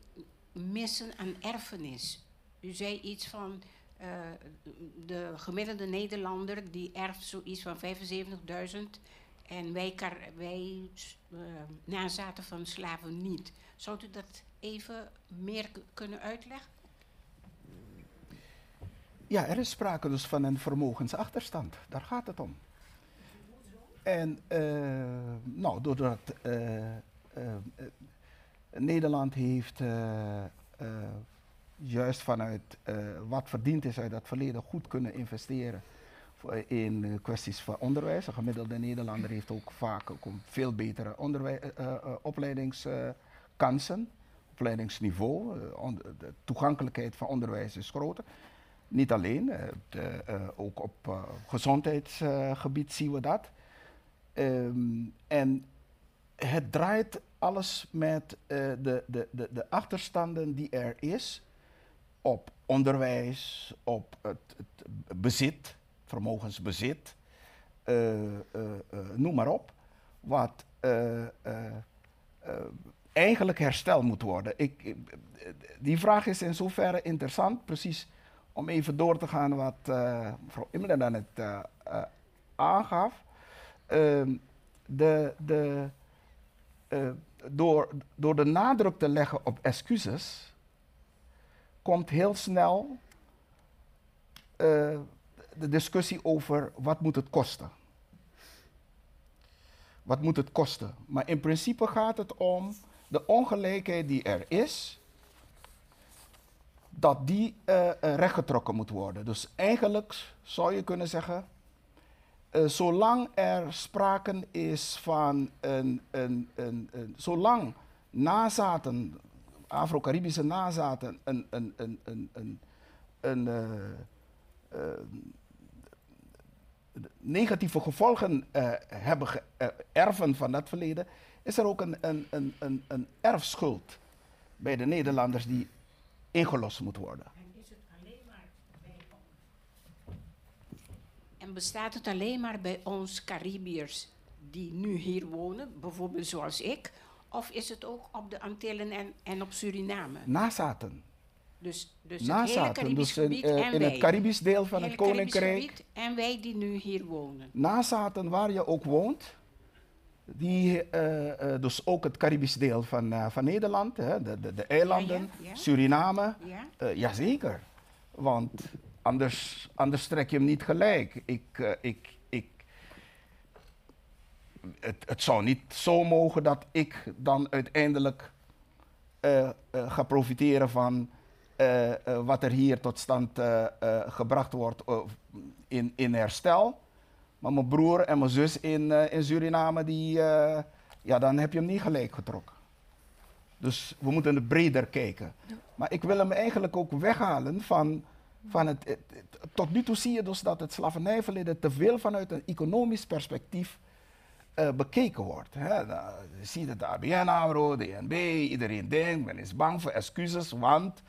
Speaker 7: missen aan erfenis. U zei iets van uh, de gemiddelde Nederlander die erft zoiets van 75.000 en wij, wij uh, nazaten van slaven niet. Zou u dat even meer kunnen uitleggen?
Speaker 3: Ja, er is sprake dus van een vermogensachterstand. Daar gaat het om. En uh, nou, doordat eh, eh, Nederland heeft eh, juist vanuit wat verdiend is uit dat verleden goed kunnen investeren in kwesties van onderwijs. Een gemiddelde Nederlander heeft ook vaak veel betere opleidingskansen, opleidingsniveau. de toegankelijkheid van onderwijs is groter. Niet alleen, de, ook op gezondheidsgebied zien we dat. Ehm, en het draait alles met uh, de, de, de, de achterstanden die er is op onderwijs, op het, bezit, vermogensbezit, uh, uh, noem maar op, wat eigenlijk hersteld moet worden. Ik, die vraag is in zoverre interessant, precies om even door te gaan wat mevrouw Imler dan het aangaf. Ehm, de, de, door, door de nadruk te leggen op excuses, komt heel snel uh, de discussie over wat moet het kosten. Wat moet het kosten? Maar in principe gaat het om de ongelijkheid die er is, dat die uh, rechtgetrokken moet worden. Dus eigenlijk zou je kunnen zeggen, uh, zolang er sprake is van een, een, een, een zolang nazaten, Afro-Caribische nazaten, een, een, een, een, een, een uh, uh, negatieve gevolgen hebben erven van dat verleden, is er ook een, een, een, een, een erfschuld bij de Nederlanders die ingelost moet worden.
Speaker 7: En bestaat het alleen maar bij ons Caribiërs die nu hier wonen, bijvoorbeeld zoals ik? Of is het ook op de Antillen en, en op Suriname?
Speaker 3: Nazaten.
Speaker 7: Dus, dus het hele Caribisch dus
Speaker 3: in, uh, in het Caribisch deel van het, het Koninkrijk.
Speaker 7: En wij die nu hier wonen.
Speaker 3: Nazaten waar je ook woont. Die, uh, uh, dus ook het Caribisch deel van, van Nederland, hè, de, de, de eilanden, ja, ja, Suriname. Ja? jazeker. Want Anders, anders trek je hem niet gelijk. Ik, uh, ik, ik, het, het zou niet zo mogen dat ik dan uiteindelijk eh, eh, ga profiteren van eh, eh, wat er hier tot stand eh, eh, gebracht wordt eh, in, in herstel. Maar mijn broer en mijn zus in, eh, in Suriname, die, eh, ja, dan heb je hem niet gelijk getrokken. Dus we moeten er breder kijken. Maar ik wil hem eigenlijk ook weghalen van, van het, het- het- Tot nu toe zie je dus dat het slavernijverleden te veel vanuit een economisch perspectief eh, bekeken wordt. Hè. Je ziet het de ABN AMRO, de DNB, iedereen denkt, men is bang voor excuses, want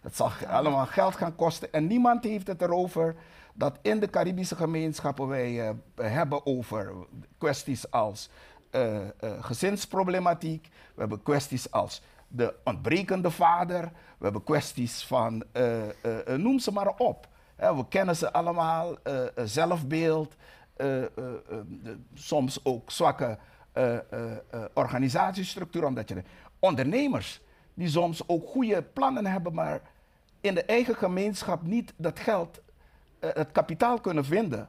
Speaker 3: het zal allemaal geld gaan kosten. En niemand heeft het erover dat in de Caribische gemeenschappen wij eh, hebben over kwesties als eh, gezinsproblematiek, we hebben kwesties als de ontbrekende vader, we hebben kwesties van, eh, eh, eh, noem ze maar op. We kennen ze allemaal, zelfbeeld, de- soms ook zwakke organisatiestructuur, omdat je de ondernemers die soms ook goede plannen hebben, maar in de eigen gemeenschap niet dat geld, het kapitaal kunnen vinden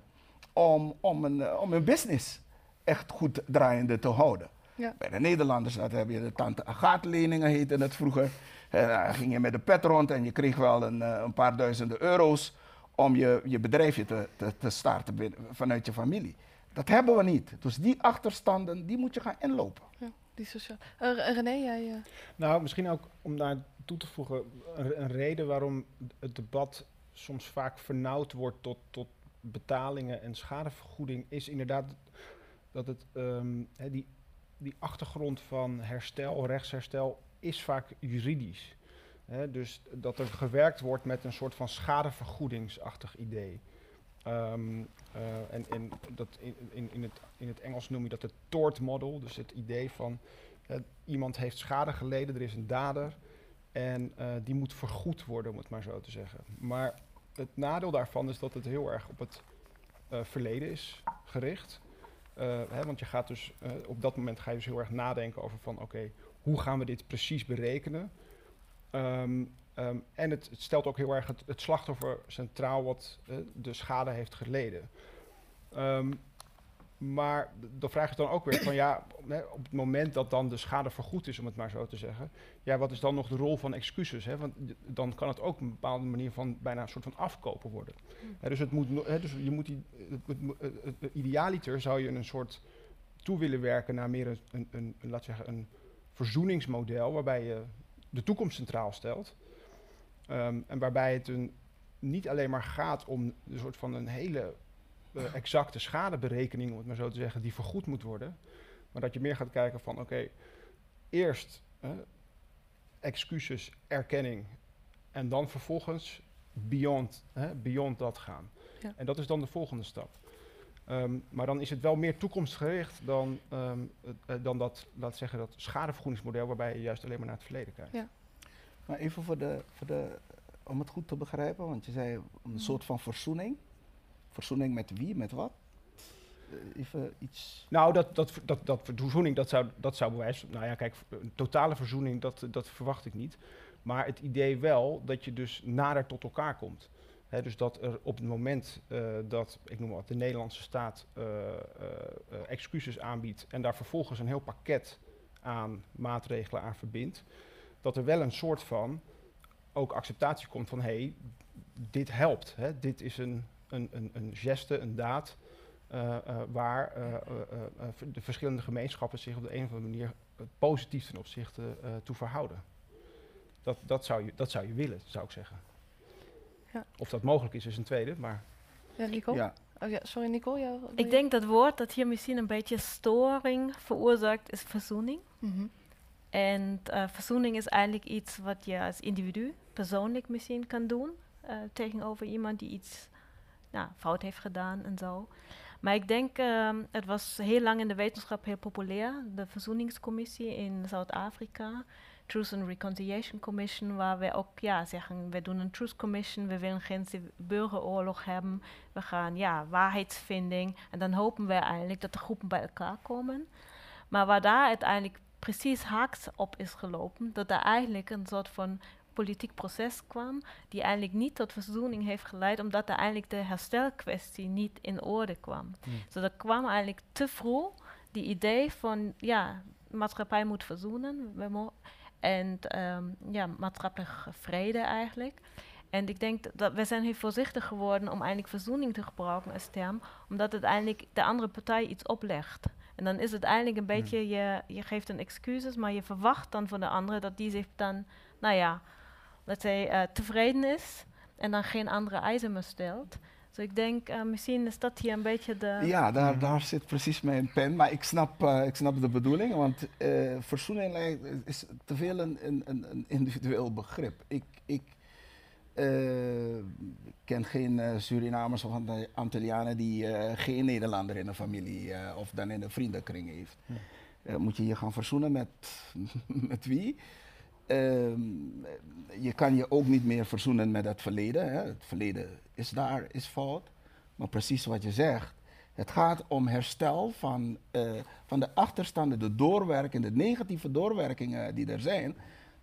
Speaker 3: om, om, een, om hun business echt goed draaiende te houden.
Speaker 2: Ja.
Speaker 3: Bij de Nederlanders, dat heb je de tante Agaat-leningen heette het vroeger. En dan ging je met de pet rond en je kreeg wel een, eh, een paar duizenden euro's om je, je bedrijfje te, te, te starten binnen- vanuit je familie. Dat hebben we niet. Dus die achterstanden, die moet je gaan inlopen.
Speaker 2: Ja, die sociaal. Eh, Re- René, jij... eh,
Speaker 6: Nou, misschien ook om daar toe te voegen, een, een reden waarom het debat soms vaak vernauwd wordt tot, tot betalingen en schadevergoeding, is inderdaad dat het, ehm, hè, die, die achtergrond van herstel, rechtsherstel, is vaak juridisch. Dus dat er gewerkt wordt met een soort van schadevergoedingsachtig idee. Ehm, eh, en en dat in, in, in, het, in het Engels noem je dat het tort model, dus het idee van iemand heeft schade geleden, er is een dader en eh, die moet vergoed worden, om het maar zo te zeggen. Maar het nadeel daarvan is dat het heel erg op het eh, verleden is gericht. Eh, hè, want je gaat dus, eh, op dat moment ga je dus heel erg nadenken over van oké, hoe gaan we dit precies berekenen? Ehm, ehm, en het, stelt ook heel erg het, het slachtoffer centraal wat eh, de schade heeft geleden. Ehm, maar d- de vraag is dan ook weer van ja, op het moment dat dan de schade vergoed is, om het maar zo te zeggen, ja, wat is dan nog de rol van excuses? Hè? Want dan kan het ook op een bepaalde manier van bijna een soort van afkopen worden. Hè, dus, het moet, hè, dus je moet die, idealiter zou je een soort toe willen werken naar meer een, een, een, een, laat zeggen, een verzoeningsmodel waarbij je de toekomst centraal stelt. Ehm, en waarbij het een, niet alleen maar gaat om een soort van een hele eh, exacte schadeberekening, om het maar zo te zeggen, die vergoed moet worden. Maar dat je meer gaat kijken van oké, eerst excuses, erkenning en dan vervolgens beyond, hè, beyond dat gaan.
Speaker 2: Ja.
Speaker 6: En dat is dan de volgende stap. Ehm, maar dan is het wel meer toekomstgericht dan, ehm, eh, dan dat, laat zeggen, dat schadevergoedingsmodel waarbij je juist alleen maar naar het verleden kijkt.
Speaker 2: Ja.
Speaker 3: Maar even voor de, voor de, om het goed te begrijpen, want je zei een soort van verzoening. Verzoening met wie, met wat? Eh, Even iets.
Speaker 6: Nou, dat, dat, dat, dat verzoening, dat zou, dat zou bewijzen. Nou ja, kijk, een totale verzoening, dat, dat verwacht ik niet. Maar het idee wel dat je dus nader tot elkaar komt. Dus dat er op het moment eh, dat, ik noem wat, de Nederlandse staat eh, excuses aanbiedt en daar vervolgens een heel pakket aan maatregelen aan verbindt, dat er wel een soort van ook acceptatie komt van hé, hey, dit helpt. Hè, dit is een, een, een, een geste, een daad eh, eh, waar eh, eh, eh, eh, de verschillende gemeenschappen zich op de een of andere manier positief ten opzichte eh, toe verhouden. Dat, dat, zou je, dat zou je willen, zou ik zeggen.
Speaker 2: Ja.
Speaker 6: Of dat mogelijk is, is een tweede, maar
Speaker 2: ja, Nicole?
Speaker 3: Ja,
Speaker 2: Oh, ja, sorry, Nicole. Jou, wil
Speaker 4: Ik
Speaker 2: je-
Speaker 4: denk dat woord dat hier misschien een beetje storing veroorzaakt, is verzoening.
Speaker 2: Mhm.
Speaker 4: En eh, verzoening is eigenlijk iets wat je als individu persoonlijk misschien kan doen eh, tegenover iemand die iets nou, fout heeft gedaan en zo. Maar ik denk, ehm, het was heel lang in de wetenschap heel populair, de verzoeningscommissie in Zuid-Afrika, Truth and Reconciliation Commission, waar we ook ja, zeggen, we doen een Truth Commission, we willen geen burgeroorlog hebben, we gaan ja, waarheidsvinding en dan hopen we eigenlijk dat de groepen bij elkaar komen. Maar waar daar uiteindelijk precies haaks op is gelopen, dat er eigenlijk een soort van politiek proces kwam, die eigenlijk niet tot verzoening heeft geleid, omdat er eigenlijk de herstelkwestie niet in orde kwam.
Speaker 6: Hmm.
Speaker 4: Dus er kwam eigenlijk te vroeg die idee van, ja, maatschappij moet verzoenen. En ehm, ja, maatschappelijke vrede eigenlijk. En ik denk dat- dat we zijn heel voorzichtig geworden om eigenlijk verzoening te gebruiken als term, omdat het eigenlijk de andere partij iets oplegt. En dan is het eigenlijk een beetje, je, je geeft een excuses, maar je verwacht dan van de andere dat die zich dan, nou ja, let's say, eh, tevreden is en dan geen andere eisen meer stelt. Dus ik denk, eh, misschien is dat hier een beetje de...
Speaker 3: Ja, daar, daar zit precies mijn pen. Maar ik snap, eh, ik snap de bedoeling, want eh, verzoening lijkt- is te veel een, een, een individueel begrip. Ik, ik eh, ken geen eh, Surinamers of Ant- Antillianen die eh, geen Nederlander in de familie eh, of dan in de vriendenkring heeft. Eh, moet je je gaan verzoenen met, [LAUGHS] met wie? Ehm, je kan je ook niet meer verzoenen met het verleden. Hè. Het verleden is daar, is fout. Maar precies wat je zegt. Het gaat om herstel van, eh, van de achterstanden, de doorwerkingen, de negatieve doorwerkingen die er zijn.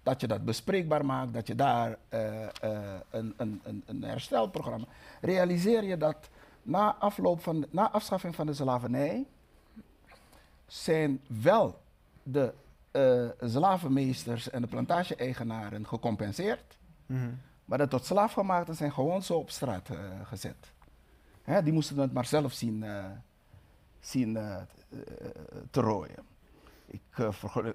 Speaker 3: Dat je dat bespreekbaar maakt, dat je daar eh, eh, een, een, een, herstelprogramma. Realiseer je dat na, afloop van, na afschaffing van de slavernij zijn wel de eh slavenmeesters en de plantage-eigenaren gecompenseerd.
Speaker 1: Mhm.
Speaker 3: Maar de tot slaafgemaakten zijn gewoon zo op straat eh, gezet. Hè, die moesten het maar zelf zien, eh, zien te rooien. Ik,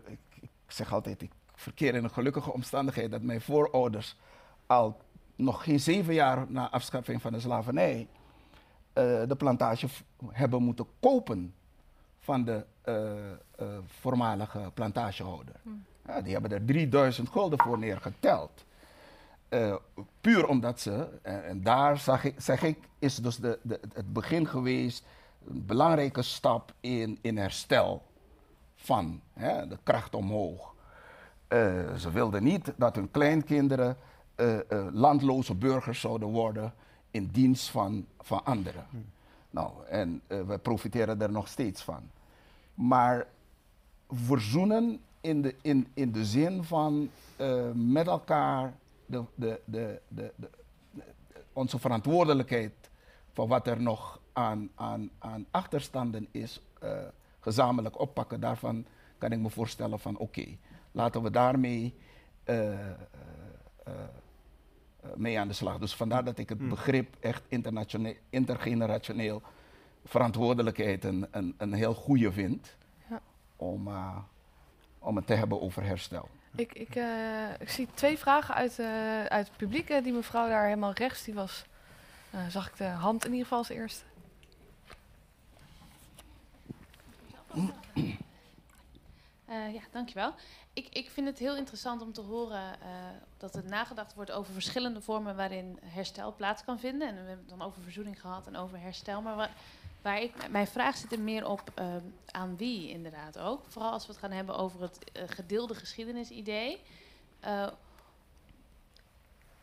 Speaker 3: ik, ik zeg altijd, ik verkeer in een gelukkige omstandigheid dat mijn voorouders al nog geen zeven jaar na afschaffing van de slavernij de plantage hebben moeten kopen van de voormalige plantagehouder. Ja, die hebben er 3000 gulden voor neergeteld. Eh, puur omdat ze, en, en daar zag ik, zeg ik, is dus de, de, het begin geweest, een belangrijke stap in, in herstel van hè, de kracht omhoog. Eh, ze wilden niet dat hun kleinkinderen eh, eh, landloze burgers zouden worden in dienst van, van anderen. Nou, en eh, we profiteren er nog steeds van. Maar verzoenen in de, in, in de zin van eh, met elkaar de, de, de, de, onze verantwoordelijkheid voor wat er nog aan, aan, aan achterstanden is, eh, gezamenlijk oppakken. Daarvan kan ik me voorstellen van oké, laten we daarmee eh, mee aan de slag. Dus vandaar dat ik het begrip echt intergenerationeel verantwoordelijkheid een, een, een heel goede vind
Speaker 2: Ja.
Speaker 3: om, eh, om het te hebben over herstel.
Speaker 2: Ik, ik, eh, ik zie twee vragen uit, eh, uit het publiek. Die mevrouw daar helemaal rechts, die was, eh, zag ik de hand in ieder geval als eerste.
Speaker 8: Eh, ja, dankjewel. Ik, ik vind het heel interessant om te horen eh, dat er nagedacht wordt over verschillende vormen waarin herstel plaats kan vinden. En we hebben het dan over verzoening gehad en over herstel. Maar wa- waar ik, mijn vraag zit er meer op ehm, aan wie inderdaad ook. Vooral als we het gaan hebben over het eh, gedeelde geschiedenisidee. Eh,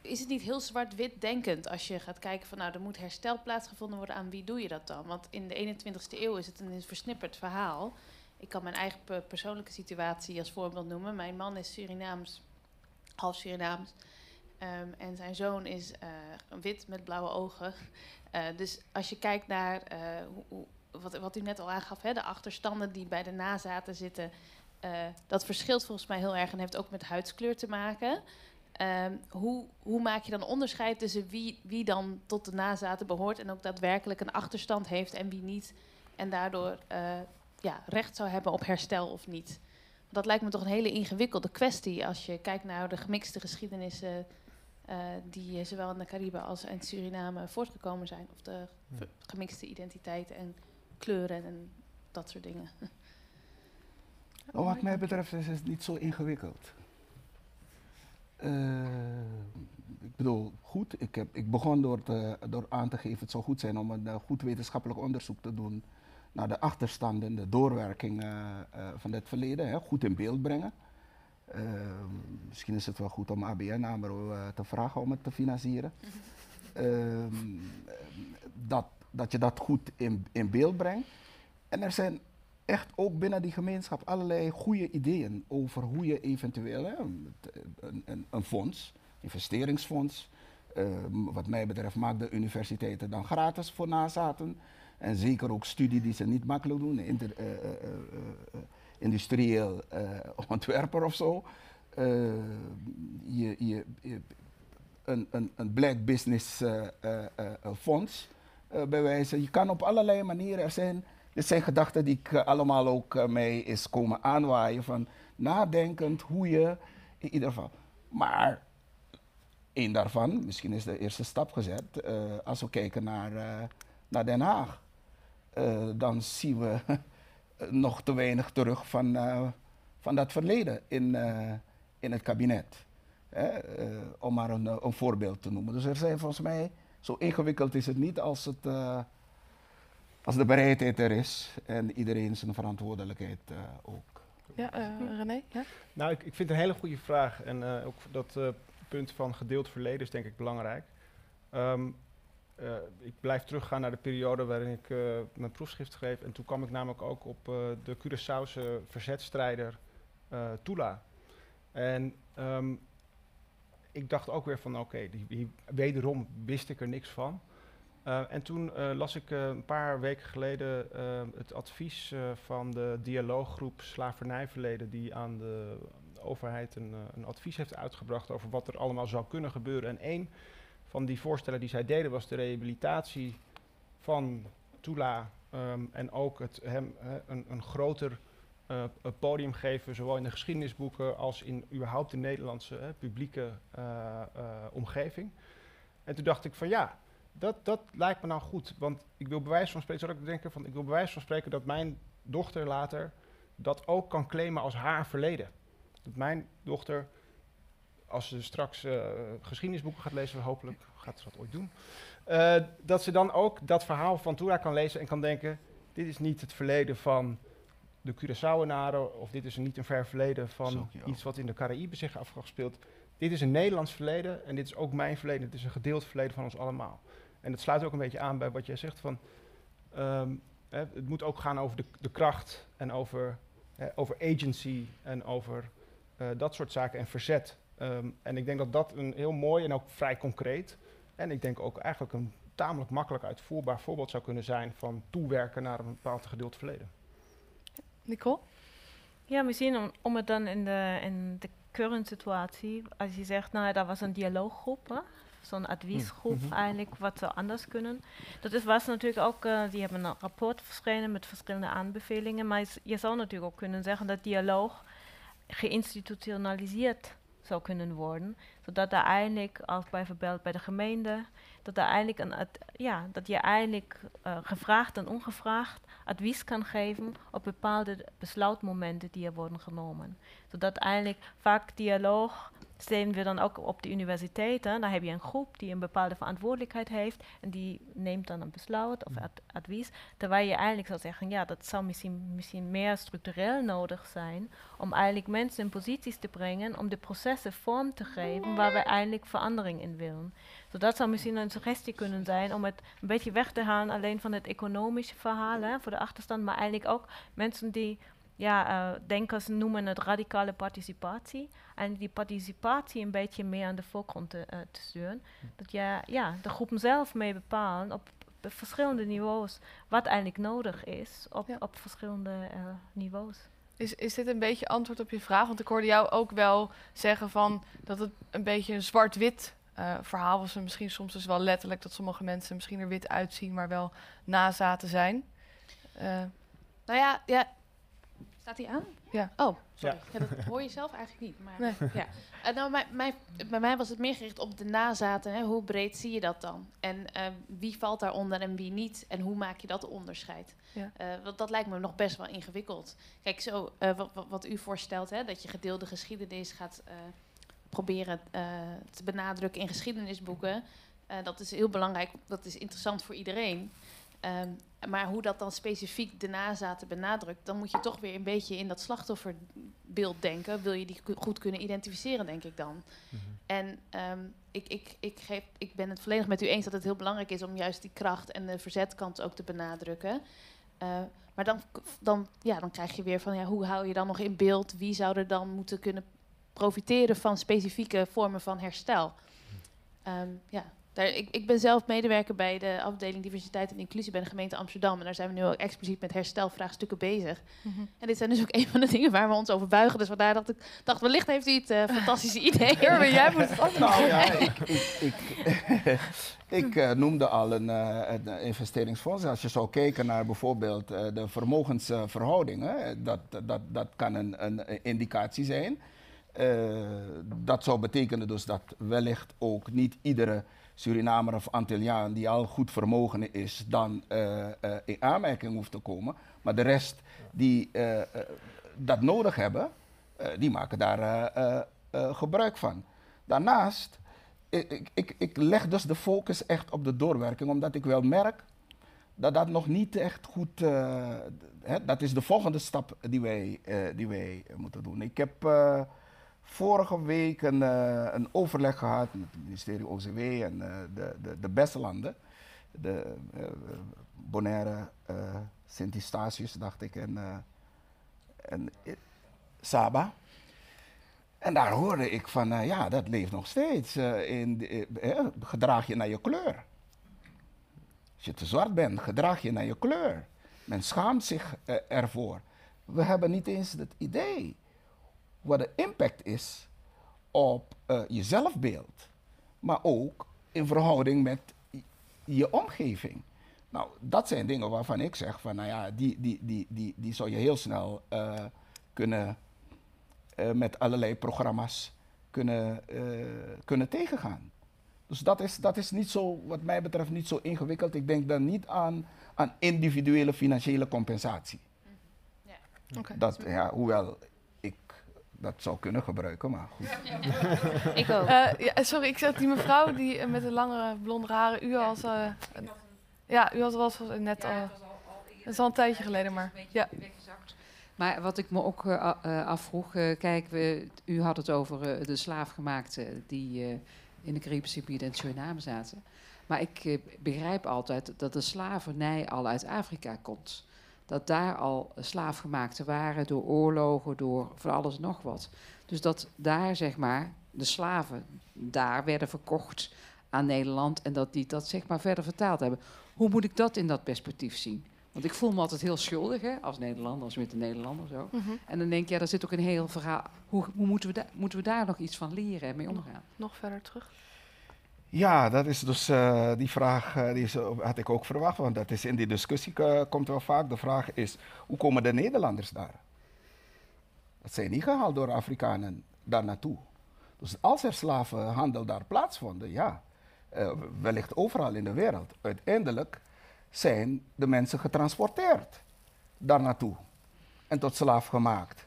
Speaker 8: is het niet heel zwart-wit denkend als je gaat kijken van nou, er moet herstel plaatsgevonden worden, aan wie doe je dat dan? Want in de 21ste eeuw is het een versnipperd verhaal. Ik kan mijn eigen pe- persoonlijke situatie als voorbeeld noemen. Mijn man is Surinaams, half Surinaams. Ehm, en zijn zoon is eh, wit met blauwe ogen. [LAUGHS] Eh, dus als je kijkt naar eh, hoe, wat, wat u net al aangaf, hè, de achterstanden die bij de nazaten zitten, dat verschilt volgens mij heel erg en heeft ook met huidskleur te maken. Ehm, hoe, hoe maak je dan onderscheid tussen wie, wie dan tot de nazaten behoort en ook daadwerkelijk een achterstand heeft en wie niet? En daardoor ja, recht zou hebben op herstel of niet. Dat lijkt me toch een hele ingewikkelde kwestie als je kijkt naar de gemixte geschiedenissen eh, die zowel in de Cariben als in Suriname voortgekomen zijn. Of de gemixte identiteiten en kleuren en dat soort dingen.
Speaker 3: Oh, wat mij betreft is het niet zo ingewikkeld. Eh, ik bedoel, goed, ik, heb, ik begon door, te- door aan te geven, het zou goed zijn om een eh, goed wetenschappelijk onderzoek te doen naar de achterstanden, de doorwerking van het verleden, hè, goed in beeld brengen. Eh, misschien is het wel goed om ABN AMRO eh, te vragen om het te financieren. [LAUGHS] Ehm, dat, dat je dat goed in, in beeld brengt. En er zijn echt ook binnen die gemeenschap allerlei goede ideeën over hoe je eventueel hè, een, een, een fonds, investeringsfonds, eh, m- wat mij betreft maakt de universiteiten dan gratis voor nazaten. En zeker ook studie die ze niet makkelijk doen, inter, uh, uh, industrieel [LAUGHS] ontwerper of zo. je, je, je, een, een, een black business fonds bij wijze. Je kan op allerlei manieren, er zijn, dit zijn gedachten die ik allemaal ook mij is komen aanwaaien van nadenkend hoe je in ieder geval. Maar één daarvan, misschien is de eerste stap gezet, als we kijken naar, naar Den Haag. Dan zien we [LAUGHS] nog te weinig terug van, uh, van dat verleden in, uh, in het kabinet. om maar een, een, voorbeeld te noemen. Dus er zijn volgens mij, zo ingewikkeld is het niet als, het, als de bereidheid er is en iedereen zijn verantwoordelijkheid ook.
Speaker 2: Ja, René? Ja?
Speaker 6: Nou, ik, ik vind het een hele goede vraag. En ook dat punt van gedeeld verleden is denk ik belangrijk. Um, uh, ik blijf teruggaan naar de periode waarin ik uh, mijn proefschrift schreef. En toen kwam ik namelijk ook op uh, de Curaçaose verzetstrijder Tula. En um, ik dacht ook weer van oké, wederom wist ik er niks van. en toen las ik een paar weken geleden het advies van de dialooggroep Slavernijverleden, die aan de overheid een, een advies heeft uitgebracht over wat er allemaal zou kunnen gebeuren. En één van die voorstellen die zij deden was de rehabilitatie van Tula um, en ook het hem een, een, groter uh, podium geven, zowel in de geschiedenisboeken als in überhaupt de Nederlandse publieke omgeving. En toen dacht ik van ja, dat, dat lijkt me nou goed, want ik wil bewijs van spreken, ik denken van ik wil bewijs van spreken dat mijn dochter later dat ook kan claimen als haar verleden. Dat mijn dochter als ze straks uh, geschiedenisboeken gaat lezen, hopelijk gaat ze dat ooit doen, uh, dat ze dan ook dat verhaal van Tura kan lezen en kan denken, dit is niet het verleden van de Curaçaoenaren, of dit is niet een ver verleden van iets wat in de Caraïben zich afgespeeld. Dit is een Nederlands verleden en dit is ook mijn verleden. Het is een gedeeld verleden van ons allemaal. En dat sluit ook een beetje aan bij wat jij zegt van, um, hè, het moet ook gaan over de, de kracht en over, hè, over agency en over uh, dat soort zaken en verzet. Um, en ik denk dat dat een heel mooi en ook vrij concreet en ik denk ook eigenlijk een tamelijk makkelijk uitvoerbaar voorbeeld zou kunnen zijn van toewerken naar een bepaald gedeeld verleden.
Speaker 2: Nicole?
Speaker 4: Ja, misschien om, om het dan in de, in de current situatie, als je zegt, nou dat was een dialooggroep, zo'n adviesgroep mm eigenlijk, wat ze anders kunnen. Dat is, was natuurlijk ook, uh, die hebben een rapport verschenen met verschillende aanbevelingen, maar je zou natuurlijk ook kunnen zeggen dat dialoog geïnstitutionaliseerd zou kunnen worden. Zodat er eigenlijk, als bijvoorbeeld bij de gemeente, dat, er een, ja, dat je eigenlijk uh, gevraagd en ongevraagd advies kan geven op bepaalde besluitmomenten die er worden genomen. Zodat eigenlijk vaak dialoog zien we dan ook op de universiteiten. Daar heb je een groep die een bepaalde verantwoordelijkheid heeft en die neemt dan een besluit of ad advies. Terwijl je eigenlijk zou zeggen, ja, dat zou misschien, misschien meer structureel nodig zijn om eigenlijk mensen in posities te brengen om de processen vorm te geven waar we eigenlijk verandering in willen. Dus dat zou misschien een suggestie kunnen zijn om het een beetje weg te halen alleen van het economische verhaal hè, voor de achterstand, maar eigenlijk ook mensen die ja, uh, denkers noemen het radicale participatie. En die participatie een beetje meer aan de voorgrond te, uh, te sturen. Hm. Dat je ja, de groepen zelf mee bepalen op, verschillende niveaus wat eigenlijk nodig is op, op verschillende uh, niveaus.
Speaker 2: Is, is dit een beetje antwoord op je vraag? Want ik hoorde jou ook wel zeggen van dat het een beetje een zwart-wit verhaal was. En misschien soms dus wel letterlijk dat sommige mensen misschien er wit uitzien, maar wel nazaten zijn.
Speaker 8: nou ja, ja, Staat hij aan?
Speaker 2: Ja.
Speaker 8: Oh, sorry. Ja. dat hoor je zelf eigenlijk niet. Maar, nee. ja. Uh, nou, mij, mij, bij mij was het meer gericht op de nazaten. Hè. Hoe breed zie je dat dan? En uh, wie valt daaronder en wie niet? En hoe maak je dat onderscheid? Ja. Uh, want dat lijkt me nog best wel ingewikkeld. Kijk, zo, wat, wat, u voorstelt, hè, dat je gedeelde geschiedenis gaat proberen te benadrukken in geschiedenisboeken. dat is heel belangrijk. Dat is interessant voor iedereen. Um, maar hoe dat dan specifiek de nazaten benadrukt, dan moet je toch weer een beetje in dat slachtofferbeeld denken. Wil je die goed kunnen identificeren, denk ik dan. Mm -hmm. En um, ik, ik, ik, geef, ik ben het volledig met u eens dat het heel belangrijk is om juist die kracht en de verzetkant ook te benadrukken. Uh, maar dan, dan, ja, dan krijg je weer van ja, hoe hou je dan nog in beeld? Wie zou er dan moeten kunnen profiteren van specifieke vormen van herstel? Um, ja, Daar, ik, ik ben zelf medewerker bij de afdeling diversiteit en inclusie bij de gemeente Amsterdam. En daar zijn we nu ook expliciet met herstelvraagstukken bezig.
Speaker 2: Mhm.
Speaker 8: En dit zijn dus ook [LAUGHS] een van de dingen waar we ons over buigen. Dus vandaar dat ik dacht, wellicht heeft u het eh, fantastische [LAUGHS] idee.
Speaker 2: Erwin, jij moet het ook
Speaker 3: Nou ja, [LAUGHS] ik, ik, ik, eh, noemde al een, eh, een investeringsfonds. Als je zou kijken naar bijvoorbeeld eh, de vermogensverhoudingen, dat, dat, dat kan een, een indicatie zijn. Eh, dat zou betekenen dus dat wellicht ook niet iedere Surinamer of Antilliaan die al goed vermogen is, dan eh, eh, in aanmerking hoeft te komen. Maar de rest die eh, dat nodig hebben, die maken daar gebruik van. Daarnaast, ik, ik- ik, leg dus de focus echt op de doorwerking, omdat ik wel merk dat dat nog niet echt goed. eh, hè, dat is de volgende stap die wij, die wij moeten doen. Ik heb vorige week een, eh, een overleg gehad met het ministerie OCW en eh, de, de, de beste landen. De eh, Bonaire, eh Sint-Eustatius, dacht ik, en, en Saba. En daar hoorde ik van, ja, dat leeft nog steeds. in, de- gedraag je naar je kleur. Als je te zwart bent, gedraag je naar je kleur. Men schaamt zich ervoor. We hebben niet eens het idee wat de impact is op eh, je zelfbeeld. Maar ook in verhouding met je omgeving. Nou, dat zijn dingen waarvan ik zeg van, nou ja, die, die, die, die, die zou je heel snel eh, kunnen eh, met allerlei programma's kunnen, eh, kunnen tegengaan. Dus dat is, dat is niet zo, wat mij betreft, niet zo ingewikkeld. Ik denk dan niet aan, aan individuele financiële compensatie.
Speaker 2: Oké.
Speaker 3: Dat, ja, hoewel dat zou kunnen gebruiken, maar goed. [LAUGHS]
Speaker 8: Ik ook.
Speaker 2: Eh, ja, sorry, ik zat die mevrouw die eh, met de lange blonde haren. U als. eh, ja, u had wel eens net al. Het is al een tijdje geleden, maar. Ja.
Speaker 9: Maar wat ik me ook afvroeg, kijk, we, u had het over de slaafgemaakten die eh, in de Caribische gebieden en Suriname zaten. Maar ik begrijp altijd dat de slavernij al uit Afrika komt. Dat daar al slaafgemaakten waren door oorlogen, door van alles en nog wat. Dus dat daar, zeg maar, de slaven daar werden verkocht aan Nederland en dat die dat, zeg maar, verder vertaald hebben. Hoe moet ik dat in dat perspectief zien? Want ik voel me altijd heel schuldig, hè, als Nederlander, als witte Nederlander zo.
Speaker 2: Mhm.
Speaker 9: En dan denk ik, ja, daar zit ook een heel verhaal. Hoe, hoe moeten, we da- moeten we daar nog iets van leren en mee omgaan?
Speaker 2: Nog verder terug.
Speaker 3: Ja, dat is dus eh, die vraag eh, die is, eh, had ik ook verwacht, want dat is in die discussie komt wel vaak. De vraag is, hoe komen de Nederlanders daar? Dat zijn niet gehaald door Afrikanen daar naartoe. Dus als er slavenhandel daar plaatsvonden, ja, wellicht overal in de wereld. Uiteindelijk zijn de mensen getransporteerd daar naartoe en tot slaaf gemaakt.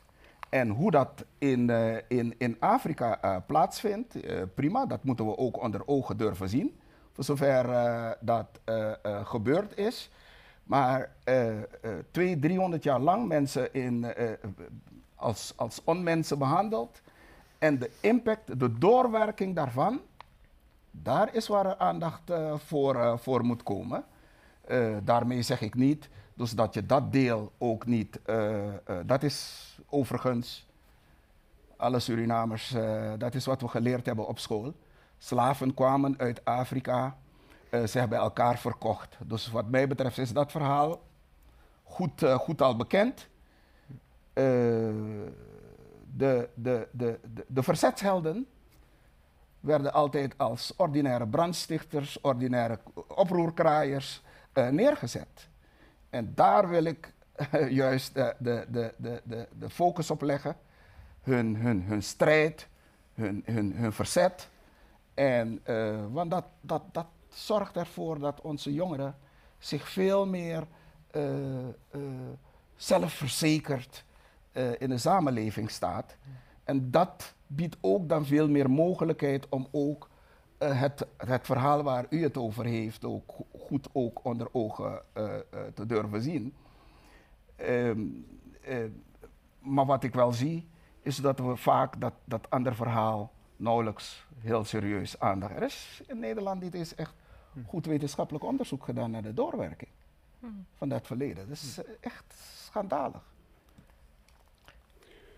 Speaker 3: En hoe dat in, eh, in, in Afrika eh, plaatsvindt, eh, prima, dat moeten we ook onder ogen durven zien. Voor zover dat gebeurd is. Maar 200, 300 jaar lang mensen in, als, als onmensen behandeld. En de impact, de doorwerking daarvan, daar is waar aandacht voor, voor moet komen. Daarmee zeg ik niet dus dat je dat deel ook niet. eh, eh, dat is overigens, alle Surinamers, eh, dat is wat we geleerd hebben op school. Slaven kwamen uit Afrika, ze hebben elkaar verkocht. Dus wat mij betreft is dat verhaal goed, goed al bekend. De, de, de, de, de verzetshelden werden altijd als ordinaire brandstichters, ordinaire oproerkraaiers neergezet. En daar wil ik eh, juist de, de, de, de, de, focus op leggen. Hun, hun, hun strijd, hun, hun, hun verzet. En, eh, want dat, dat, dat zorgt ervoor dat onze jongeren zich veel meer eh, eh, zelfverzekerd eh, in de samenleving staat. En dat biedt ook dan veel meer mogelijkheid om ook eh, het, het verhaal waar u het over heeft ook go- goed ook onder ogen eh, eh, te durven zien. Ehm, eh, maar wat ik wel zie, is dat we vaak dat, dat ander verhaal nauwelijks heel serieus aandacht. Er is in Nederland dit is echt goed wetenschappelijk onderzoek gedaan naar de doorwerking van dat verleden. Dat is eh, echt schandalig.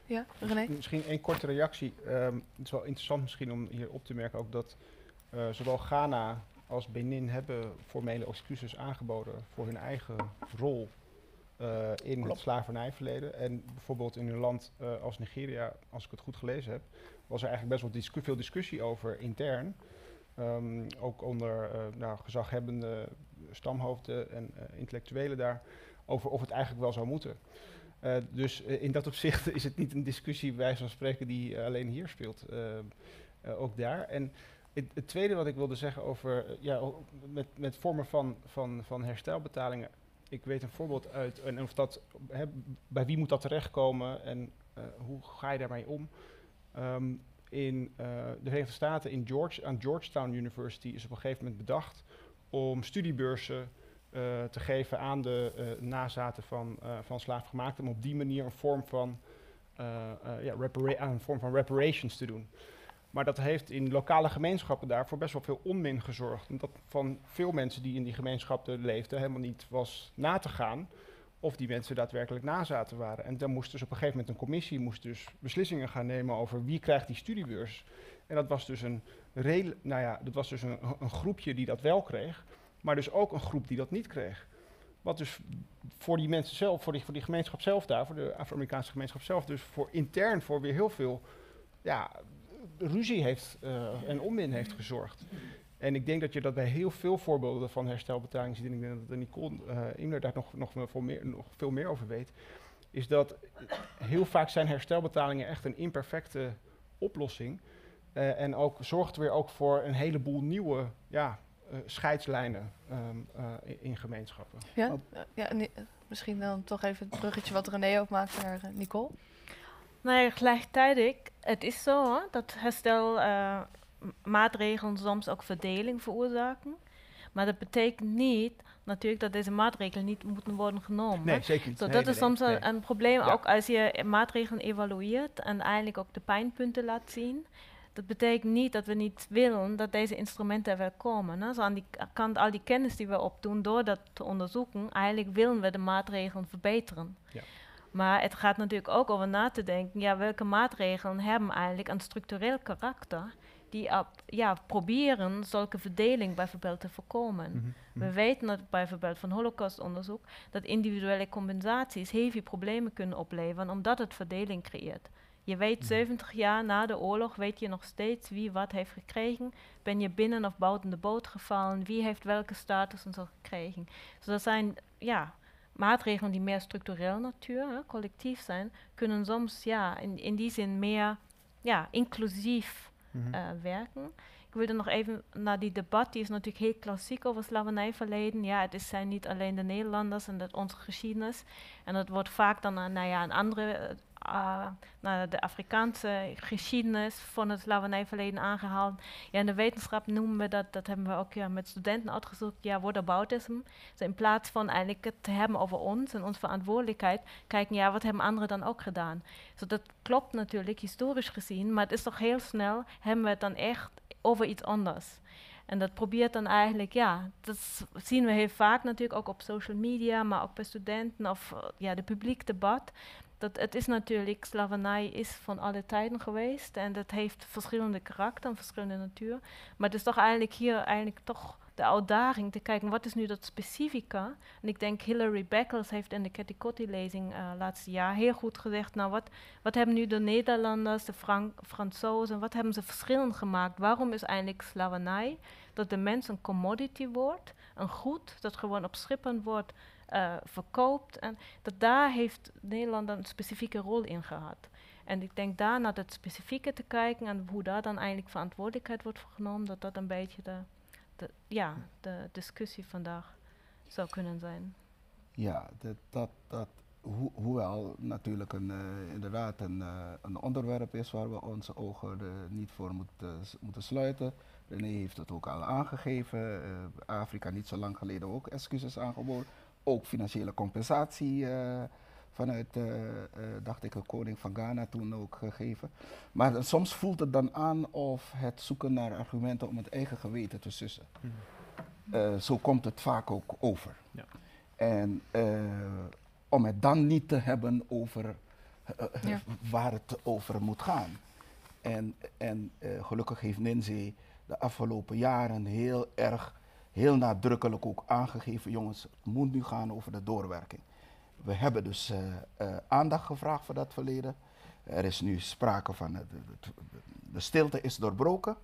Speaker 2: Ja, René?
Speaker 6: Misschien één korte reactie. Ehm, het is wel interessant misschien om hier op te merken ook dat eh, zowel Ghana als Benin hebben formele excuses aangeboden voor hun eigen rol eh, in het slavernijverleden. En bijvoorbeeld in een land eh, als Nigeria, als ik het goed gelezen heb, was er eigenlijk best wel discu- veel discussie over intern. Ehm, ook onder nou, gezaghebbende stamhoofden en intellectuelen daar, over of het eigenlijk wel zou moeten. Dus in dat opzicht [LAUGHS] is het niet een discussie, bij wijze van spreken, die alleen hier speelt. ook daar. En het, tweede wat ik wilde zeggen over, eh, ja, met, met vormen van, van, van herstelbetalingen. Ik weet een voorbeeld uit, en of dat, bij wie moet dat terechtkomen en eh, hoe ga je daarmee om? Ehm, in eh, de Verenigde Staten, in George, aan Georgetown University, is op een gegeven moment bedacht om studiebeurzen te geven aan de nazaten van, van slaafgemaakten, om op die manier een vorm van, ja, een vorm van reparations te doen. Maar dat heeft in lokale gemeenschappen daarvoor best wel veel onmin gezorgd. Omdat van veel mensen die in die gemeenschappen leefden helemaal niet was na te gaan of die mensen daadwerkelijk nazaten waren. En dan moest dus op een gegeven moment een commissie moest dus beslissingen gaan nemen over wie krijgt die studiebeurs. En dat was dus een, nou ja, dat was dus een, een groepje die dat wel kreeg, maar dus ook een groep die dat niet kreeg. Wat dus voor die mensen zelf, voor die, voor die gemeenschap zelf daar, voor de Afro-Amerikaanse gemeenschap zelf, dus voor intern voor weer heel veel ja, ruzie heeft eh, en onmin heeft gezorgd. En ik denk dat je dat bij heel veel voorbeelden van herstelbetalingen ziet, en ik denk dat de Nicole uh, Imler daar nog, nog, veel meer, nog veel meer over weet, is dat heel vaak zijn herstelbetalingen echt een imperfecte oplossing. Uh, en ook zorgt weer ook voor een heleboel nieuwe ja, uh, scheidslijnen um, uh, in, in, gemeenschappen.
Speaker 2: Ja, ja misschien dan toch even het bruggetje wat René ook maakt naar eh, Nicole.
Speaker 4: Nou ja, gelijktijdig, het is zo hoor, dat herstel uh, maatregelen soms ook verdeling veroorzaken. Maar dat betekent niet natuurlijk dat deze maatregelen niet moeten worden genomen.
Speaker 6: Nee, zeker niet.
Speaker 4: Zo,
Speaker 6: nee,
Speaker 4: dat
Speaker 6: nee,
Speaker 4: is soms een, een, probleem, ja. ook als je maatregelen evalueert en eigenlijk ook de pijnpunten laat zien. Dat betekent niet dat we niet willen dat deze instrumenten er wel komen. Hè. Zo aan die kant, al die kennis die we opdoen door dat te onderzoeken, eigenlijk willen we de maatregelen verbeteren.
Speaker 6: Ja.
Speaker 4: Maar het gaat natuurlijk ook over na te denken, ja, welke maatregelen hebben eigenlijk een structureel karakter die op, ja, proberen zulke verdeling bijvoorbeeld te voorkomen.
Speaker 6: Mhm,
Speaker 4: Mm -hmm. We weten dat bijvoorbeeld van holocaustonderzoek dat individuele compensaties heel veel problemen kunnen opleveren omdat het verdeling creëert. Je weet
Speaker 6: Mhm.
Speaker 4: 70 jaar na de oorlog, weet je nog steeds wie wat heeft gekregen. Ben je binnen of buiten de boot gevallen? Wie heeft welke status en zo gekregen? Dus dat zijn ja, maatregelen die meer structureel natuur, hè, collectief zijn, kunnen soms ja, in, in die zin meer ja, inclusief
Speaker 6: Mhm.
Speaker 4: uh, werken. Ik wilde nog even naar die debat, die is natuurlijk heel klassiek over slavernijverleden. Ja, het is, zijn niet alleen de Nederlanders en dat onze geschiedenis. En dat wordt vaak dan uh, nou ja, een andere, uh, nou, de Afrikaanse geschiedenis van het slavernijverleden aangehaald. Ja, in de wetenschap noemen we dat, dat hebben we ook ja, met studenten uitgezocht, ja, whataboutism. Dus in plaats van eigenlijk het te hebben over ons en onze verantwoordelijkheid, kijken, ja, wat hebben anderen dan ook gedaan? Dus dat klopt natuurlijk historisch gezien, maar het is toch heel snel, hebben we het dan echt over iets anders. En dat probeert dan eigenlijk, ja, dat zien we heel vaak natuurlijk ook op social media, maar ook bij studenten of uh, ja, de publiek debat. Dat het is natuurlijk, slavernij is van alle tijden geweest en dat heeft verschillende karakter, verschillende natuur. Maar het is toch eigenlijk hier eigenlijk toch de uitdaging te kijken, wat is nu dat specifieke? En ik denk Hilary Beckles heeft in de Catticotti-lezing uh, laatste jaar heel goed gezegd, nou wat, wat hebben nu de Nederlanders, de Frank Fransozen, wat hebben ze verschillend gemaakt? Waarom is eigenlijk slavernij dat de mens een commodity wordt, een goed dat gewoon op schippen wordt uh, verkoopt? En dat daar heeft Nederland een specifieke rol in gehad. En ik denk daar naar het specifieke te kijken en hoe daar dan eigenlijk verantwoordelijkheid wordt genomen, dat dat een beetje de ja, de discussie vandaag zou kunnen zijn.
Speaker 3: Ja, dat, dat, dat ho hoewel natuurlijk een, uh, inderdaad een, uh, een onderwerp is waar we onze ogen niet voor moeten, moeten sluiten. René heeft het ook al aangegeven. Afrika niet zo lang geleden ook excuses aangeboden. Ook financiële compensatie vanuit, dacht ik, de koning van Ghana toen ook gegeven. Maar soms voelt het dan aan of het zoeken naar argumenten om het eigen geweten te sussen.
Speaker 6: Hmm.
Speaker 3: Uh, zo komt het vaak ook over.
Speaker 6: Ja.
Speaker 3: En uh, om het dan niet te hebben over uh,
Speaker 2: Ja.
Speaker 3: waar het over moet gaan. En, en gelukkig heeft Ninzee de afgelopen jaren heel erg heel nadrukkelijk ook aangegeven, jongens, het moet nu gaan over de doorwerking. We hebben dus eh, eh, aandacht gevraagd voor dat verleden. Er is nu sprake van, de, de, de stilte is doorbroken.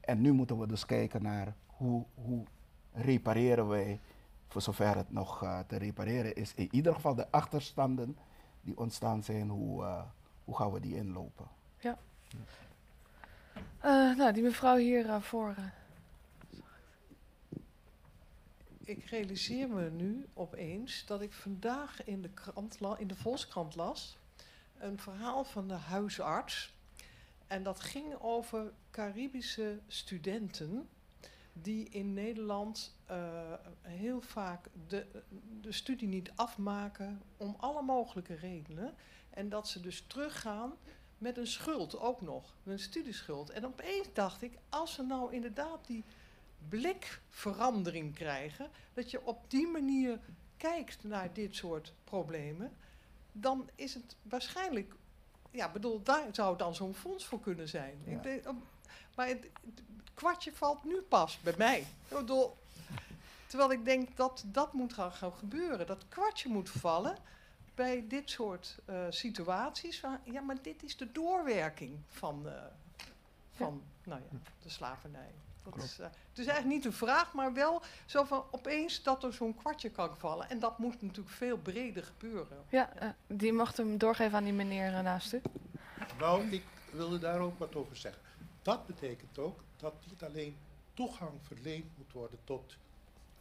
Speaker 3: En nu moeten we dus kijken naar hoe, hoe repareren wij, voor zover het nog te repareren is, in ieder geval de achterstanden die ontstaan zijn, hoe, hoe gaan we die inlopen?
Speaker 2: Ja. Nou, die mevrouw hier voor.
Speaker 10: Ik realiseer me nu opeens dat ik vandaag in de, krant in de Volkskrant las een verhaal van de huisarts. En dat ging over Caribische studenten die in Nederland uh, heel vaak de, de studie niet afmaken om alle mogelijke redenen. En dat ze dus teruggaan met een schuld ook nog, een studieschuld. En opeens dacht ik, als ze nou inderdaad die blikverandering krijgen, dat je op die manier kijkt naar dit soort problemen, dan is het waarschijnlijk, ja, bedoel, daar zou dan zo'n fonds voor kunnen zijn. Ja. Ik denk, maar het, het, kwartje valt nu pas bij mij. Ik bedoel, terwijl ik denk dat dat moet gaan, gaan gebeuren. Dat kwartje moet vallen bij dit soort uh, situaties. Ja, maar dit is de doorwerking van, uh, van ja. nou ja, de slavernij. Dat is, uh, het is eigenlijk niet een vraag, maar wel zo van opeens dat er zo'n kwartje kan vallen. En dat moet natuurlijk veel breder gebeuren.
Speaker 2: Ja, die mag hem doorgeven aan die meneer naast u.
Speaker 11: Nou, ik wilde daar ook wat over zeggen. Dat betekent ook dat niet alleen toegang verleend moet worden tot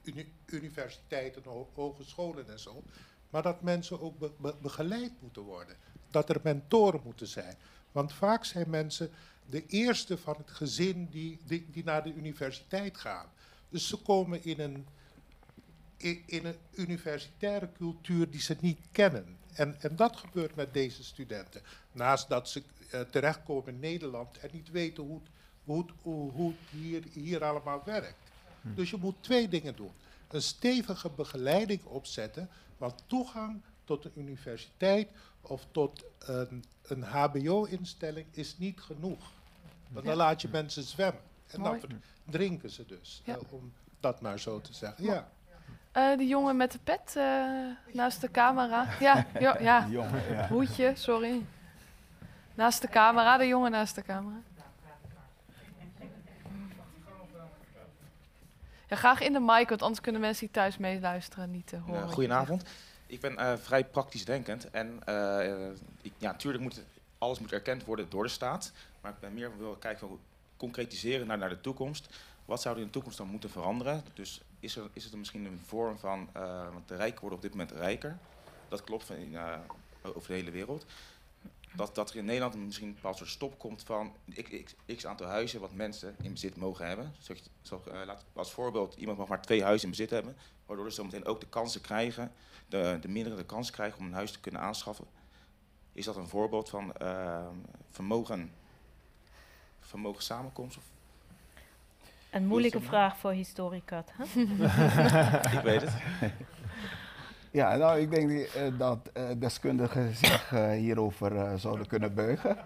Speaker 11: uni universiteiten, hogescholen en zo, maar dat mensen ook be be begeleid moeten worden. Dat er mentoren moeten zijn. Want vaak zijn mensen de eerste van het gezin die, die, die naar de universiteit gaan. Dus ze komen in een, in, in een universitaire cultuur die ze niet kennen. En, en dat gebeurt met deze studenten. Naast dat ze uh, terechtkomen in Nederland en niet weten hoe het, hoe hoe, hoe het hier, hier allemaal werkt. Hm. Dus je moet twee dingen doen. Een stevige begeleiding opzetten, want toegang tot een universiteit of tot een, een HBO-instelling is niet genoeg. Want dan ja. laat je mensen zwemmen. En Mooi. dan drinken ze dus, ja. uh, om dat maar zo te zeggen. Ja.
Speaker 2: Uh, die jongen met de pet uh, naast de camera. Ja, jo, ja. [LAUGHS] Jongen, ja. hoedje, sorry. Naast de camera, de jongen naast de camera. Ja, graag in de mic, want anders kunnen mensen die thuis meeluisteren niet uh, horen.
Speaker 12: Goedenavond. Ik ben uh, vrij praktisch denkend. En ik, ja, natuurlijk moet alles moet erkend worden door de staat. Maar ik ben meer wil kijken hoe concretiseren naar, naar de toekomst. Wat zou er in de toekomst dan moeten veranderen? Dus is, er, is het er misschien een vorm van, want de rijken worden op dit moment rijker. Dat klopt van, over de hele wereld dat, dat er in Nederland misschien een bepaald soort stop komt van x, x aantal huizen wat mensen in bezit mogen hebben. Zo, zo, uh, laat, als voorbeeld, iemand mag maar twee huizen in bezit hebben, waardoor ze zometeen ook de kansen krijgen, de, de mindere de kans krijgen om een huis te kunnen aanschaffen. Is dat een voorbeeld van uh, vermogen, vermogen samenkomst? Of
Speaker 4: een moeilijke vraag voor historica. [LAUGHS]
Speaker 12: Ik weet het.
Speaker 3: Ja, nou, ik denk uh, dat uh, deskundigen zich uh, hierover zouden kunnen buigen.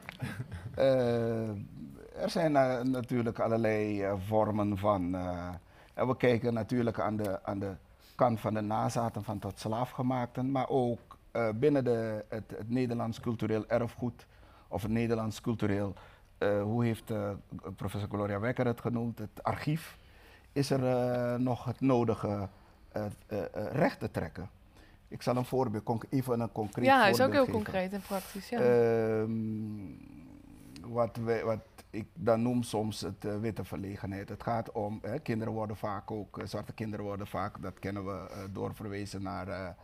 Speaker 3: [LAUGHS] er zijn natuurlijk allerlei vormen van. en we kijken natuurlijk aan de, aan de kant van de nazaten van tot slaafgemaakten, maar ook binnen de, het, het, Nederlands cultureel erfgoed of het Nederlands cultureel, hoe heeft professor Gloria Wekker het genoemd, het archief, is er nog het nodige recht te trekken. Ik zal een voorbeeld, even een concreet
Speaker 2: ja,
Speaker 3: voorbeeld
Speaker 2: Ja, hij is ook heel
Speaker 3: geven.
Speaker 2: concreet en praktisch, ja.
Speaker 3: Uh, wat, wij, wat ik dan noem soms het uh, witte verlegenheid. Het gaat om, hè, kinderen worden vaak ook, uh, zwarte kinderen worden vaak, dat kennen we, uh, doorverwezen naar,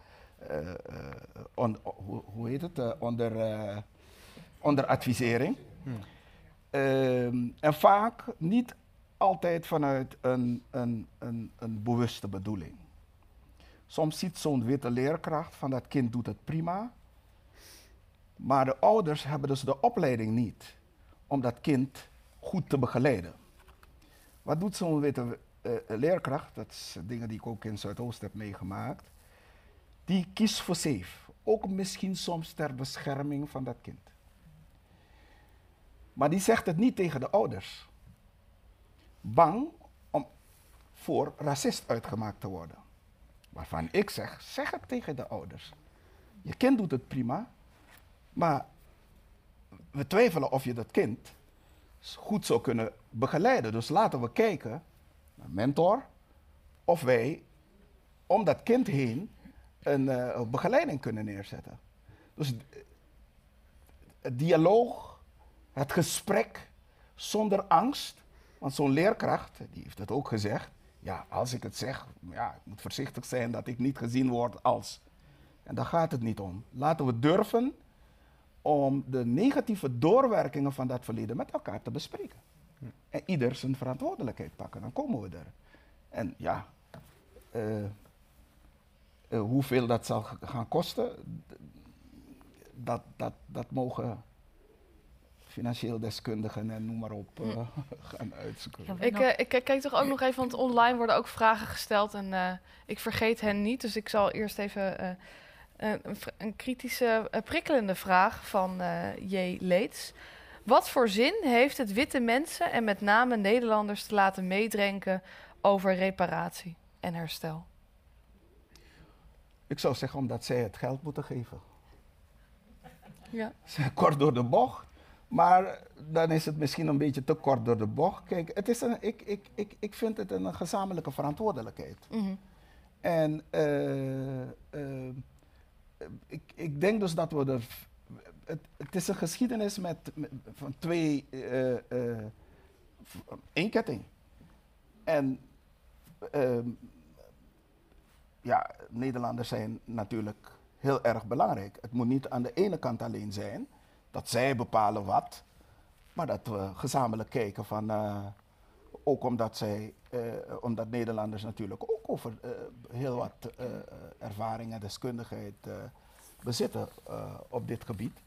Speaker 3: on, hoe, hoe, heet het, onder, onder advisering. Hmm. Ehm, en vaak niet altijd vanuit een, een, een, een bewuste bedoeling. Soms ziet zo'n witte leerkracht van dat kind doet het prima. Maar de ouders hebben dus de opleiding niet om dat kind goed te begeleiden. Wat doet zo'n witte uh, leerkracht? Dat zijn dingen die ik ook in Zuidoost heb meegemaakt. Die kiest voor safe. Ook misschien soms ter bescherming van dat kind. Maar die zegt het niet tegen de ouders. Bang om voor racist uitgemaakt te worden. Waarvan ik zeg, zeg het tegen de ouders. Je kind doet het prima, maar we twijfelen of je dat kind goed zou kunnen begeleiden. Dus laten we kijken, een mentor, of wij om dat kind heen een uh, begeleiding kunnen neerzetten. Dus het dialoog, het gesprek zonder angst. Want zo'n leerkracht, die heeft het ook gezegd. Ja, als ik het zeg, ja, ik moet voorzichtig zijn dat ik niet gezien word als. En daar gaat het niet om. Laten we durven om de negatieve doorwerkingen van dat verleden met elkaar te bespreken. Hm. En ieder zijn verantwoordelijkheid pakken, dan komen we er. En ja, uh, uh, hoeveel dat zal gaan kosten, dat, dat, dat mogen financieel deskundigen en noem maar op uh, [LAUGHS] gaan uitzoeken.
Speaker 2: Ik, uh, ik, kijk toch ook nog even, want online worden ook vragen gesteld en uh, ik vergeet hen niet. Dus ik zal eerst even een, een, kritische, prikkelende vraag van J. Leeds. Wat voor zin heeft het witte mensen en met name Nederlanders te laten meedrenken over reparatie en herstel?
Speaker 3: Ik zou zeggen omdat zij het geld moeten geven.
Speaker 2: Ja.
Speaker 3: Kort door de bocht. Maar dan is het misschien een beetje te kort door de bocht. Kijk, het is een, ik, ik, ik, ik vind het een gezamenlijke verantwoordelijkheid.
Speaker 2: Mm
Speaker 3: En uh, uh, ik, ik denk dus dat we er. Het, het is een geschiedenis met, met van twee. Uh, één ketting. En ehm, ja, Nederlanders zijn natuurlijk heel erg belangrijk. Het moet niet aan de ene kant alleen zijn dat zij bepalen wat, maar dat we gezamenlijk kijken van, uh, ook omdat zij, uh, omdat Nederlanders natuurlijk ook over uh, heel wat ervaring en deskundigheid bezitten op dit gebied,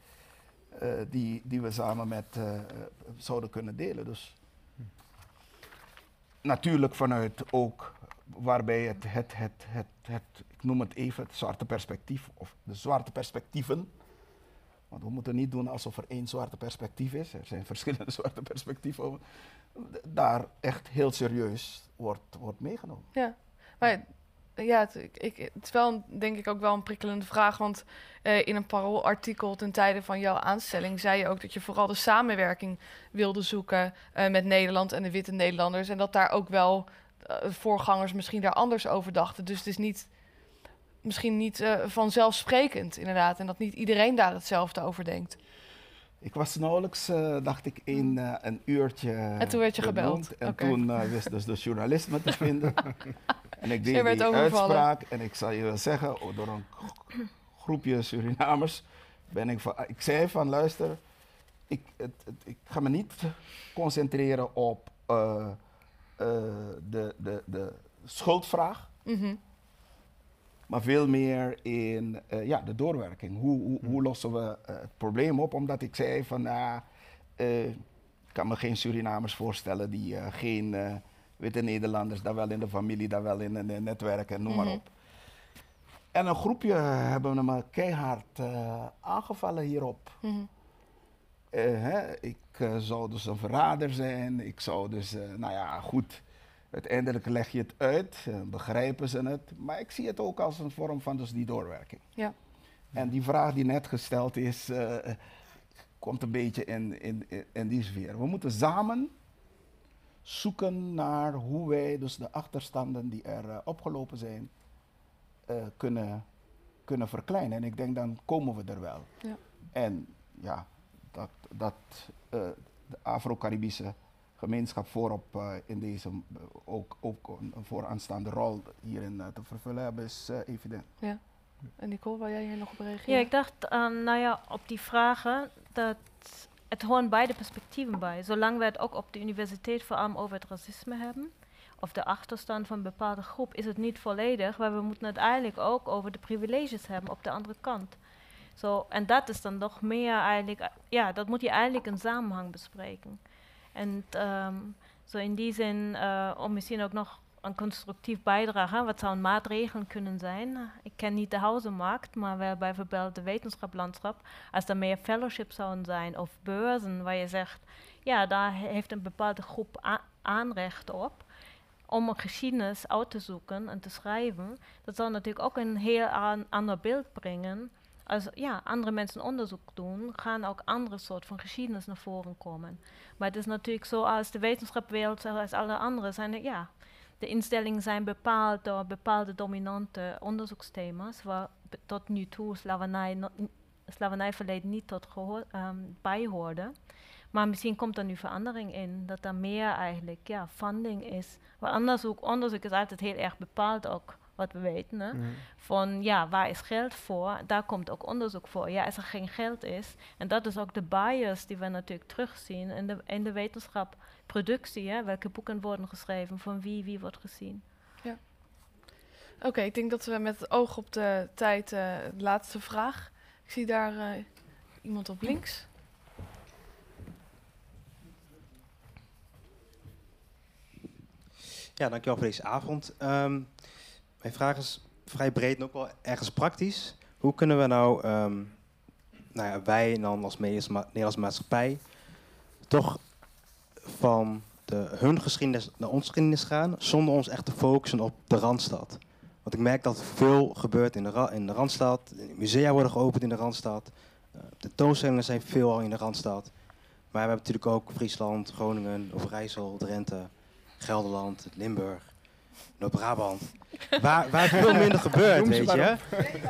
Speaker 3: die, die we samen met zouden kunnen delen. Dus natuurlijk vanuit ook waarbij het, het, het, het, het, ik noem het even, het zwarte perspectief, of de zwarte perspectieven. Want we moeten niet doen alsof er één zwarte perspectief is. Er zijn [LAUGHS] verschillende zwarte perspectieven. Daar echt heel serieus wordt, wordt meegenomen.
Speaker 2: Ja, maar ja, het, ik, het is wel, denk ik, ook wel een prikkelende vraag. Want uh, in een paroolartikel ten tijde van jouw aanstelling zei je ook dat je vooral de samenwerking wilde zoeken uh, met Nederland en de witte Nederlanders. En dat daar ook wel uh, voorgangers misschien daar anders over dachten. Dus het is niet, misschien niet uh, vanzelfsprekend, inderdaad. En dat niet iedereen daar hetzelfde over denkt.
Speaker 3: Ik was nauwelijks, uh, dacht ik, in uh, een uurtje.
Speaker 2: En toen werd je gebeld.
Speaker 3: En okay. toen wist dus de journalist me te [LAUGHS] vinden. en ik deed die uitspraak. En ik zal je wel zeggen, oh, door een groepje Surinamers ben ik van. Ik zei van luister, ik, het, het, ik ga me niet concentreren op de, de, de schuldvraag.
Speaker 2: Mm -hmm.
Speaker 3: Maar veel meer in uh, ja, de doorwerking. Hoe, hoe, hoe lossen we uh, het probleem op? Omdat ik zei van, uh, ik kan me geen Surinamers voorstellen die geen witte Nederlanders, daar wel in de familie, daar wel in een netwerk en noem mm -hmm. maar op. En een groepje hebben me keihard aangevallen hierop.
Speaker 2: Mm -hmm.
Speaker 3: hè, ik zou dus een verrader zijn, ik zou dus, nou ja, goed Uiteindelijk leg je het uit, begrijpen ze het. Maar ik zie het ook als een vorm van dus die doorwerking.
Speaker 2: Ja.
Speaker 3: En die vraag die net gesteld is, uh, komt een beetje in, in, in die sfeer. We moeten samen zoeken naar hoe wij dus de achterstanden die er uh, opgelopen zijn, uh, kunnen, kunnen verkleinen. En ik denk dan komen we er wel.
Speaker 2: Ja.
Speaker 3: En ja, dat, dat de Afro-Caribische gemeenschap voorop uh, in deze uh, ook, ook een vooraanstaande rol hierin uh, te vervullen hebben, is evident.
Speaker 2: Ja. En Nicole, waar jij hier nog op reageren?
Speaker 4: Ja, ik dacht, nou ja, op die vragen, dat het horen beide perspectieven bij. Zolang we het ook op de universiteit vooral over het racisme hebben, of de achterstand van een bepaalde groep, is het niet volledig, maar we moeten het eigenlijk ook over de privileges hebben op de andere kant. Zo, en dat is dan nog meer eigenlijk, ja, dat moet je eigenlijk in samenhang bespreken. En um, zo in die zin, uh, om misschien ook nog een constructief bijdrage, wat zou een maatregel kunnen zijn? Ik ken niet de huizenmarkt, maar wel bijvoorbeeld de wetenschaplandschap. Als er meer fellowships zouden zijn of beurzen waar je zegt, ja, daar heeft een bepaalde groep aanrecht op. om een geschiedenis uit te zoeken en te schrijven, dat zal natuurlijk ook een heel an, ander beeld brengen. Als ja, andere mensen onderzoek doen, gaan ook andere soort van geschiedenis naar voren komen. Maar het is natuurlijk zo als de wetenschapwereld, zoals alle anderen, zijn ja, de instellingen zijn bepaald door bepaalde dominante onderzoeksthema's, waar tot nu toe slavernij, slavernijverleden niet tot gehoor, um, bij. Maar misschien komt er nu verandering in, dat er meer eigenlijk ja, funding is. Maar onderzoek, onderzoek is altijd heel erg bepaald ook, wat we weten. Hè? Mm. Van ja, waar is geld voor? Daar komt ook onderzoek voor. Ja, als er geen geld is. En dat is ook de bias die we natuurlijk terugzien in de, in de wetenschap, productie. Hè? Welke boeken worden geschreven, van wie, wie wordt gezien.
Speaker 2: Ja. Oké, ik denk dat we met het oog op de tijd, uh, de laatste vraag. Ik zie daar uh, iemand op links.
Speaker 13: Ja, dankjewel voor deze avond. Um, mijn vraag is vrij breed en ook wel ergens praktisch. Hoe kunnen we nou, um, nou ja, wij en dan als Nederlandse maatschappij, toch van de, hun geschiedenis naar onze geschiedenis gaan, zonder ons echt te focussen op de Randstad? Want ik merk dat veel gebeurt in de, in de Randstad. Musea worden geopend in de Randstad. Uh, de toonstellingen zijn veel al in de Randstad. Maar we hebben natuurlijk ook Friesland, Groningen, Overijssel, Drenthe. Gelderland, Limburg, Noord-Brabant. Waar, waar veel minder gebeurt, weet je.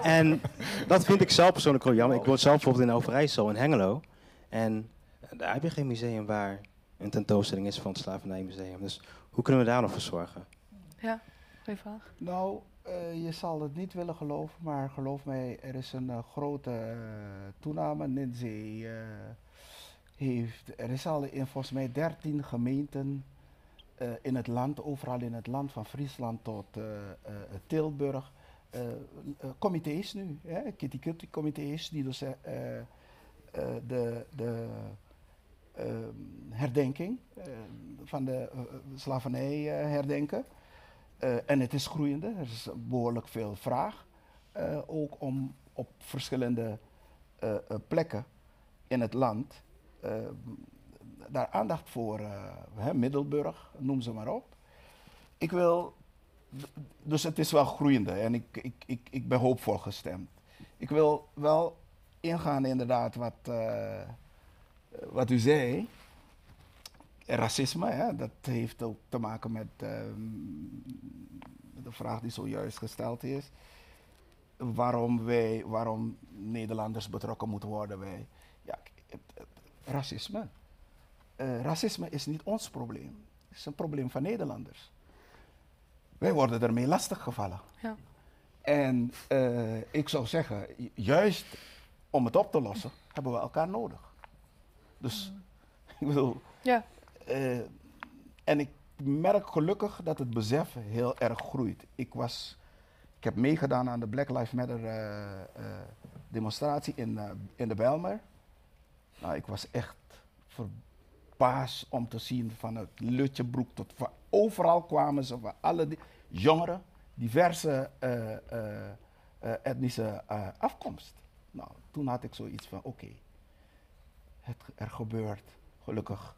Speaker 13: En dat vind ik zelf persoonlijk wel jammer. Ik woon zelf bijvoorbeeld in Overijssel, in Hengelo. En daar heb je geen museum waar een tentoonstelling is van het Slavernijmuseum. Dus hoe kunnen we daar nog voor zorgen?
Speaker 2: Ja, goede vraag.
Speaker 3: Nou, uh, je zal het niet willen geloven, maar geloof mij, er is een uh, grote uh, toename. Ninzee heeft, er is al in volgens mij 13 gemeenten uh, in het land, overal in het land, van Friesland tot uh, uh, Tilburg, comité's nu, kitty kitty comité's die dus de, de ehm, herdenking van de slavernij herdenken. en het is groeiende, er is behoorlijk veel vraag, ook om op verschillende plekken in het land daar aandacht voor, uh, Middelburg, noem ze maar op. Ik wil, dus het is wel groeiende en ik, ik, ik, ik ben hoopvol gestemd. Ik wil wel ingaan inderdaad wat, uh, wat u zei. Racisme, hè, dat heeft ook te maken met uh, de vraag die zojuist gesteld is. Waarom wij, waarom Nederlanders betrokken moeten worden bij ja, racisme uh, racisme is niet ons probleem. Het is een probleem van Nederlanders. Wij worden ermee lastiggevallen. Ja. En uh, ik zou zeggen, juist om het op te lossen, hebben we elkaar nodig. Dus, mm. [LAUGHS] ik bedoel... Ja. Uh, en ik merk gelukkig dat het besef heel erg groeit. Ik was... Ik heb meegedaan aan de Black Lives Matter demonstratie in, in de Bijlmer. Nou, ik was echt verbaasd paas om te zien van het Lutjebroek tot van overal kwamen ze van alle jongeren, diverse uh, uh, etnische afkomst. Nou, toen had ik zoiets van oké, okay, er gebeurt gelukkig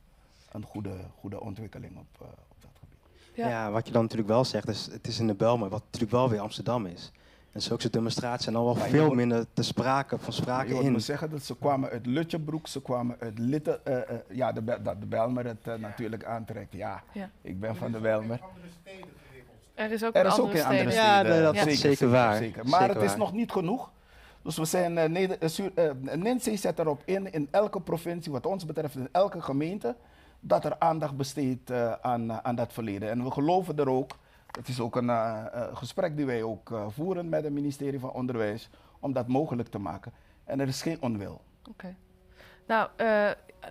Speaker 3: een goede, goede ontwikkeling op, op dat gebied.
Speaker 13: Ja. wat je dan natuurlijk wel zegt, is het is in de Belmer, wat natuurlijk wel weer Amsterdam is. En zulke demonstraties zijn al wel veel minder te sprake, van sprake
Speaker 3: in. Ik moet zeggen dat ze kwamen uit Lutjebroek, ze kwamen uit Litte, uh, uh, ja, de, dat de Belmer het uh, natuurlijk aantrekt. Ja, ja, ik ben van de Belmer.
Speaker 2: Er is ook, er is ook in andere steden.
Speaker 13: Ja, dat is zeker, zeker waar.
Speaker 3: Zeker. Maar zeker het is waar. nog niet genoeg. Dus we zijn, uh, Neder, uh, zet erop in, in elke provincie, wat ons betreft in elke gemeente, dat er aandacht besteedt uh, aan, aan dat verleden. En we geloven er ook het is ook een uh, gesprek die wij ook uh, voeren met het ministerie van Onderwijs om dat mogelijk te maken. En er is geen onwil.
Speaker 2: Oké. Nou,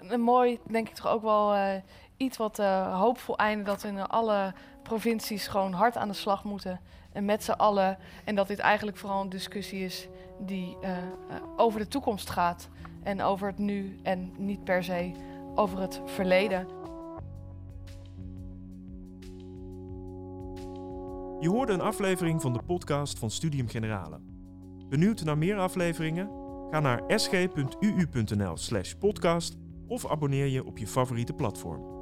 Speaker 2: een mooi, denk ik toch ook wel iets wat hoopvol einde dat in alle provincies gewoon hard aan de slag moeten. En met z'n allen. En dat dit eigenlijk vooral een discussie is die over de toekomst gaat. En over het nu en niet per se over het verleden.
Speaker 1: Je hoorde een aflevering van de podcast van Studium Generale. Benieuwd naar meer afleveringen? Ga naar sg.uu.nl/podcast of abonneer je op je favoriete platform.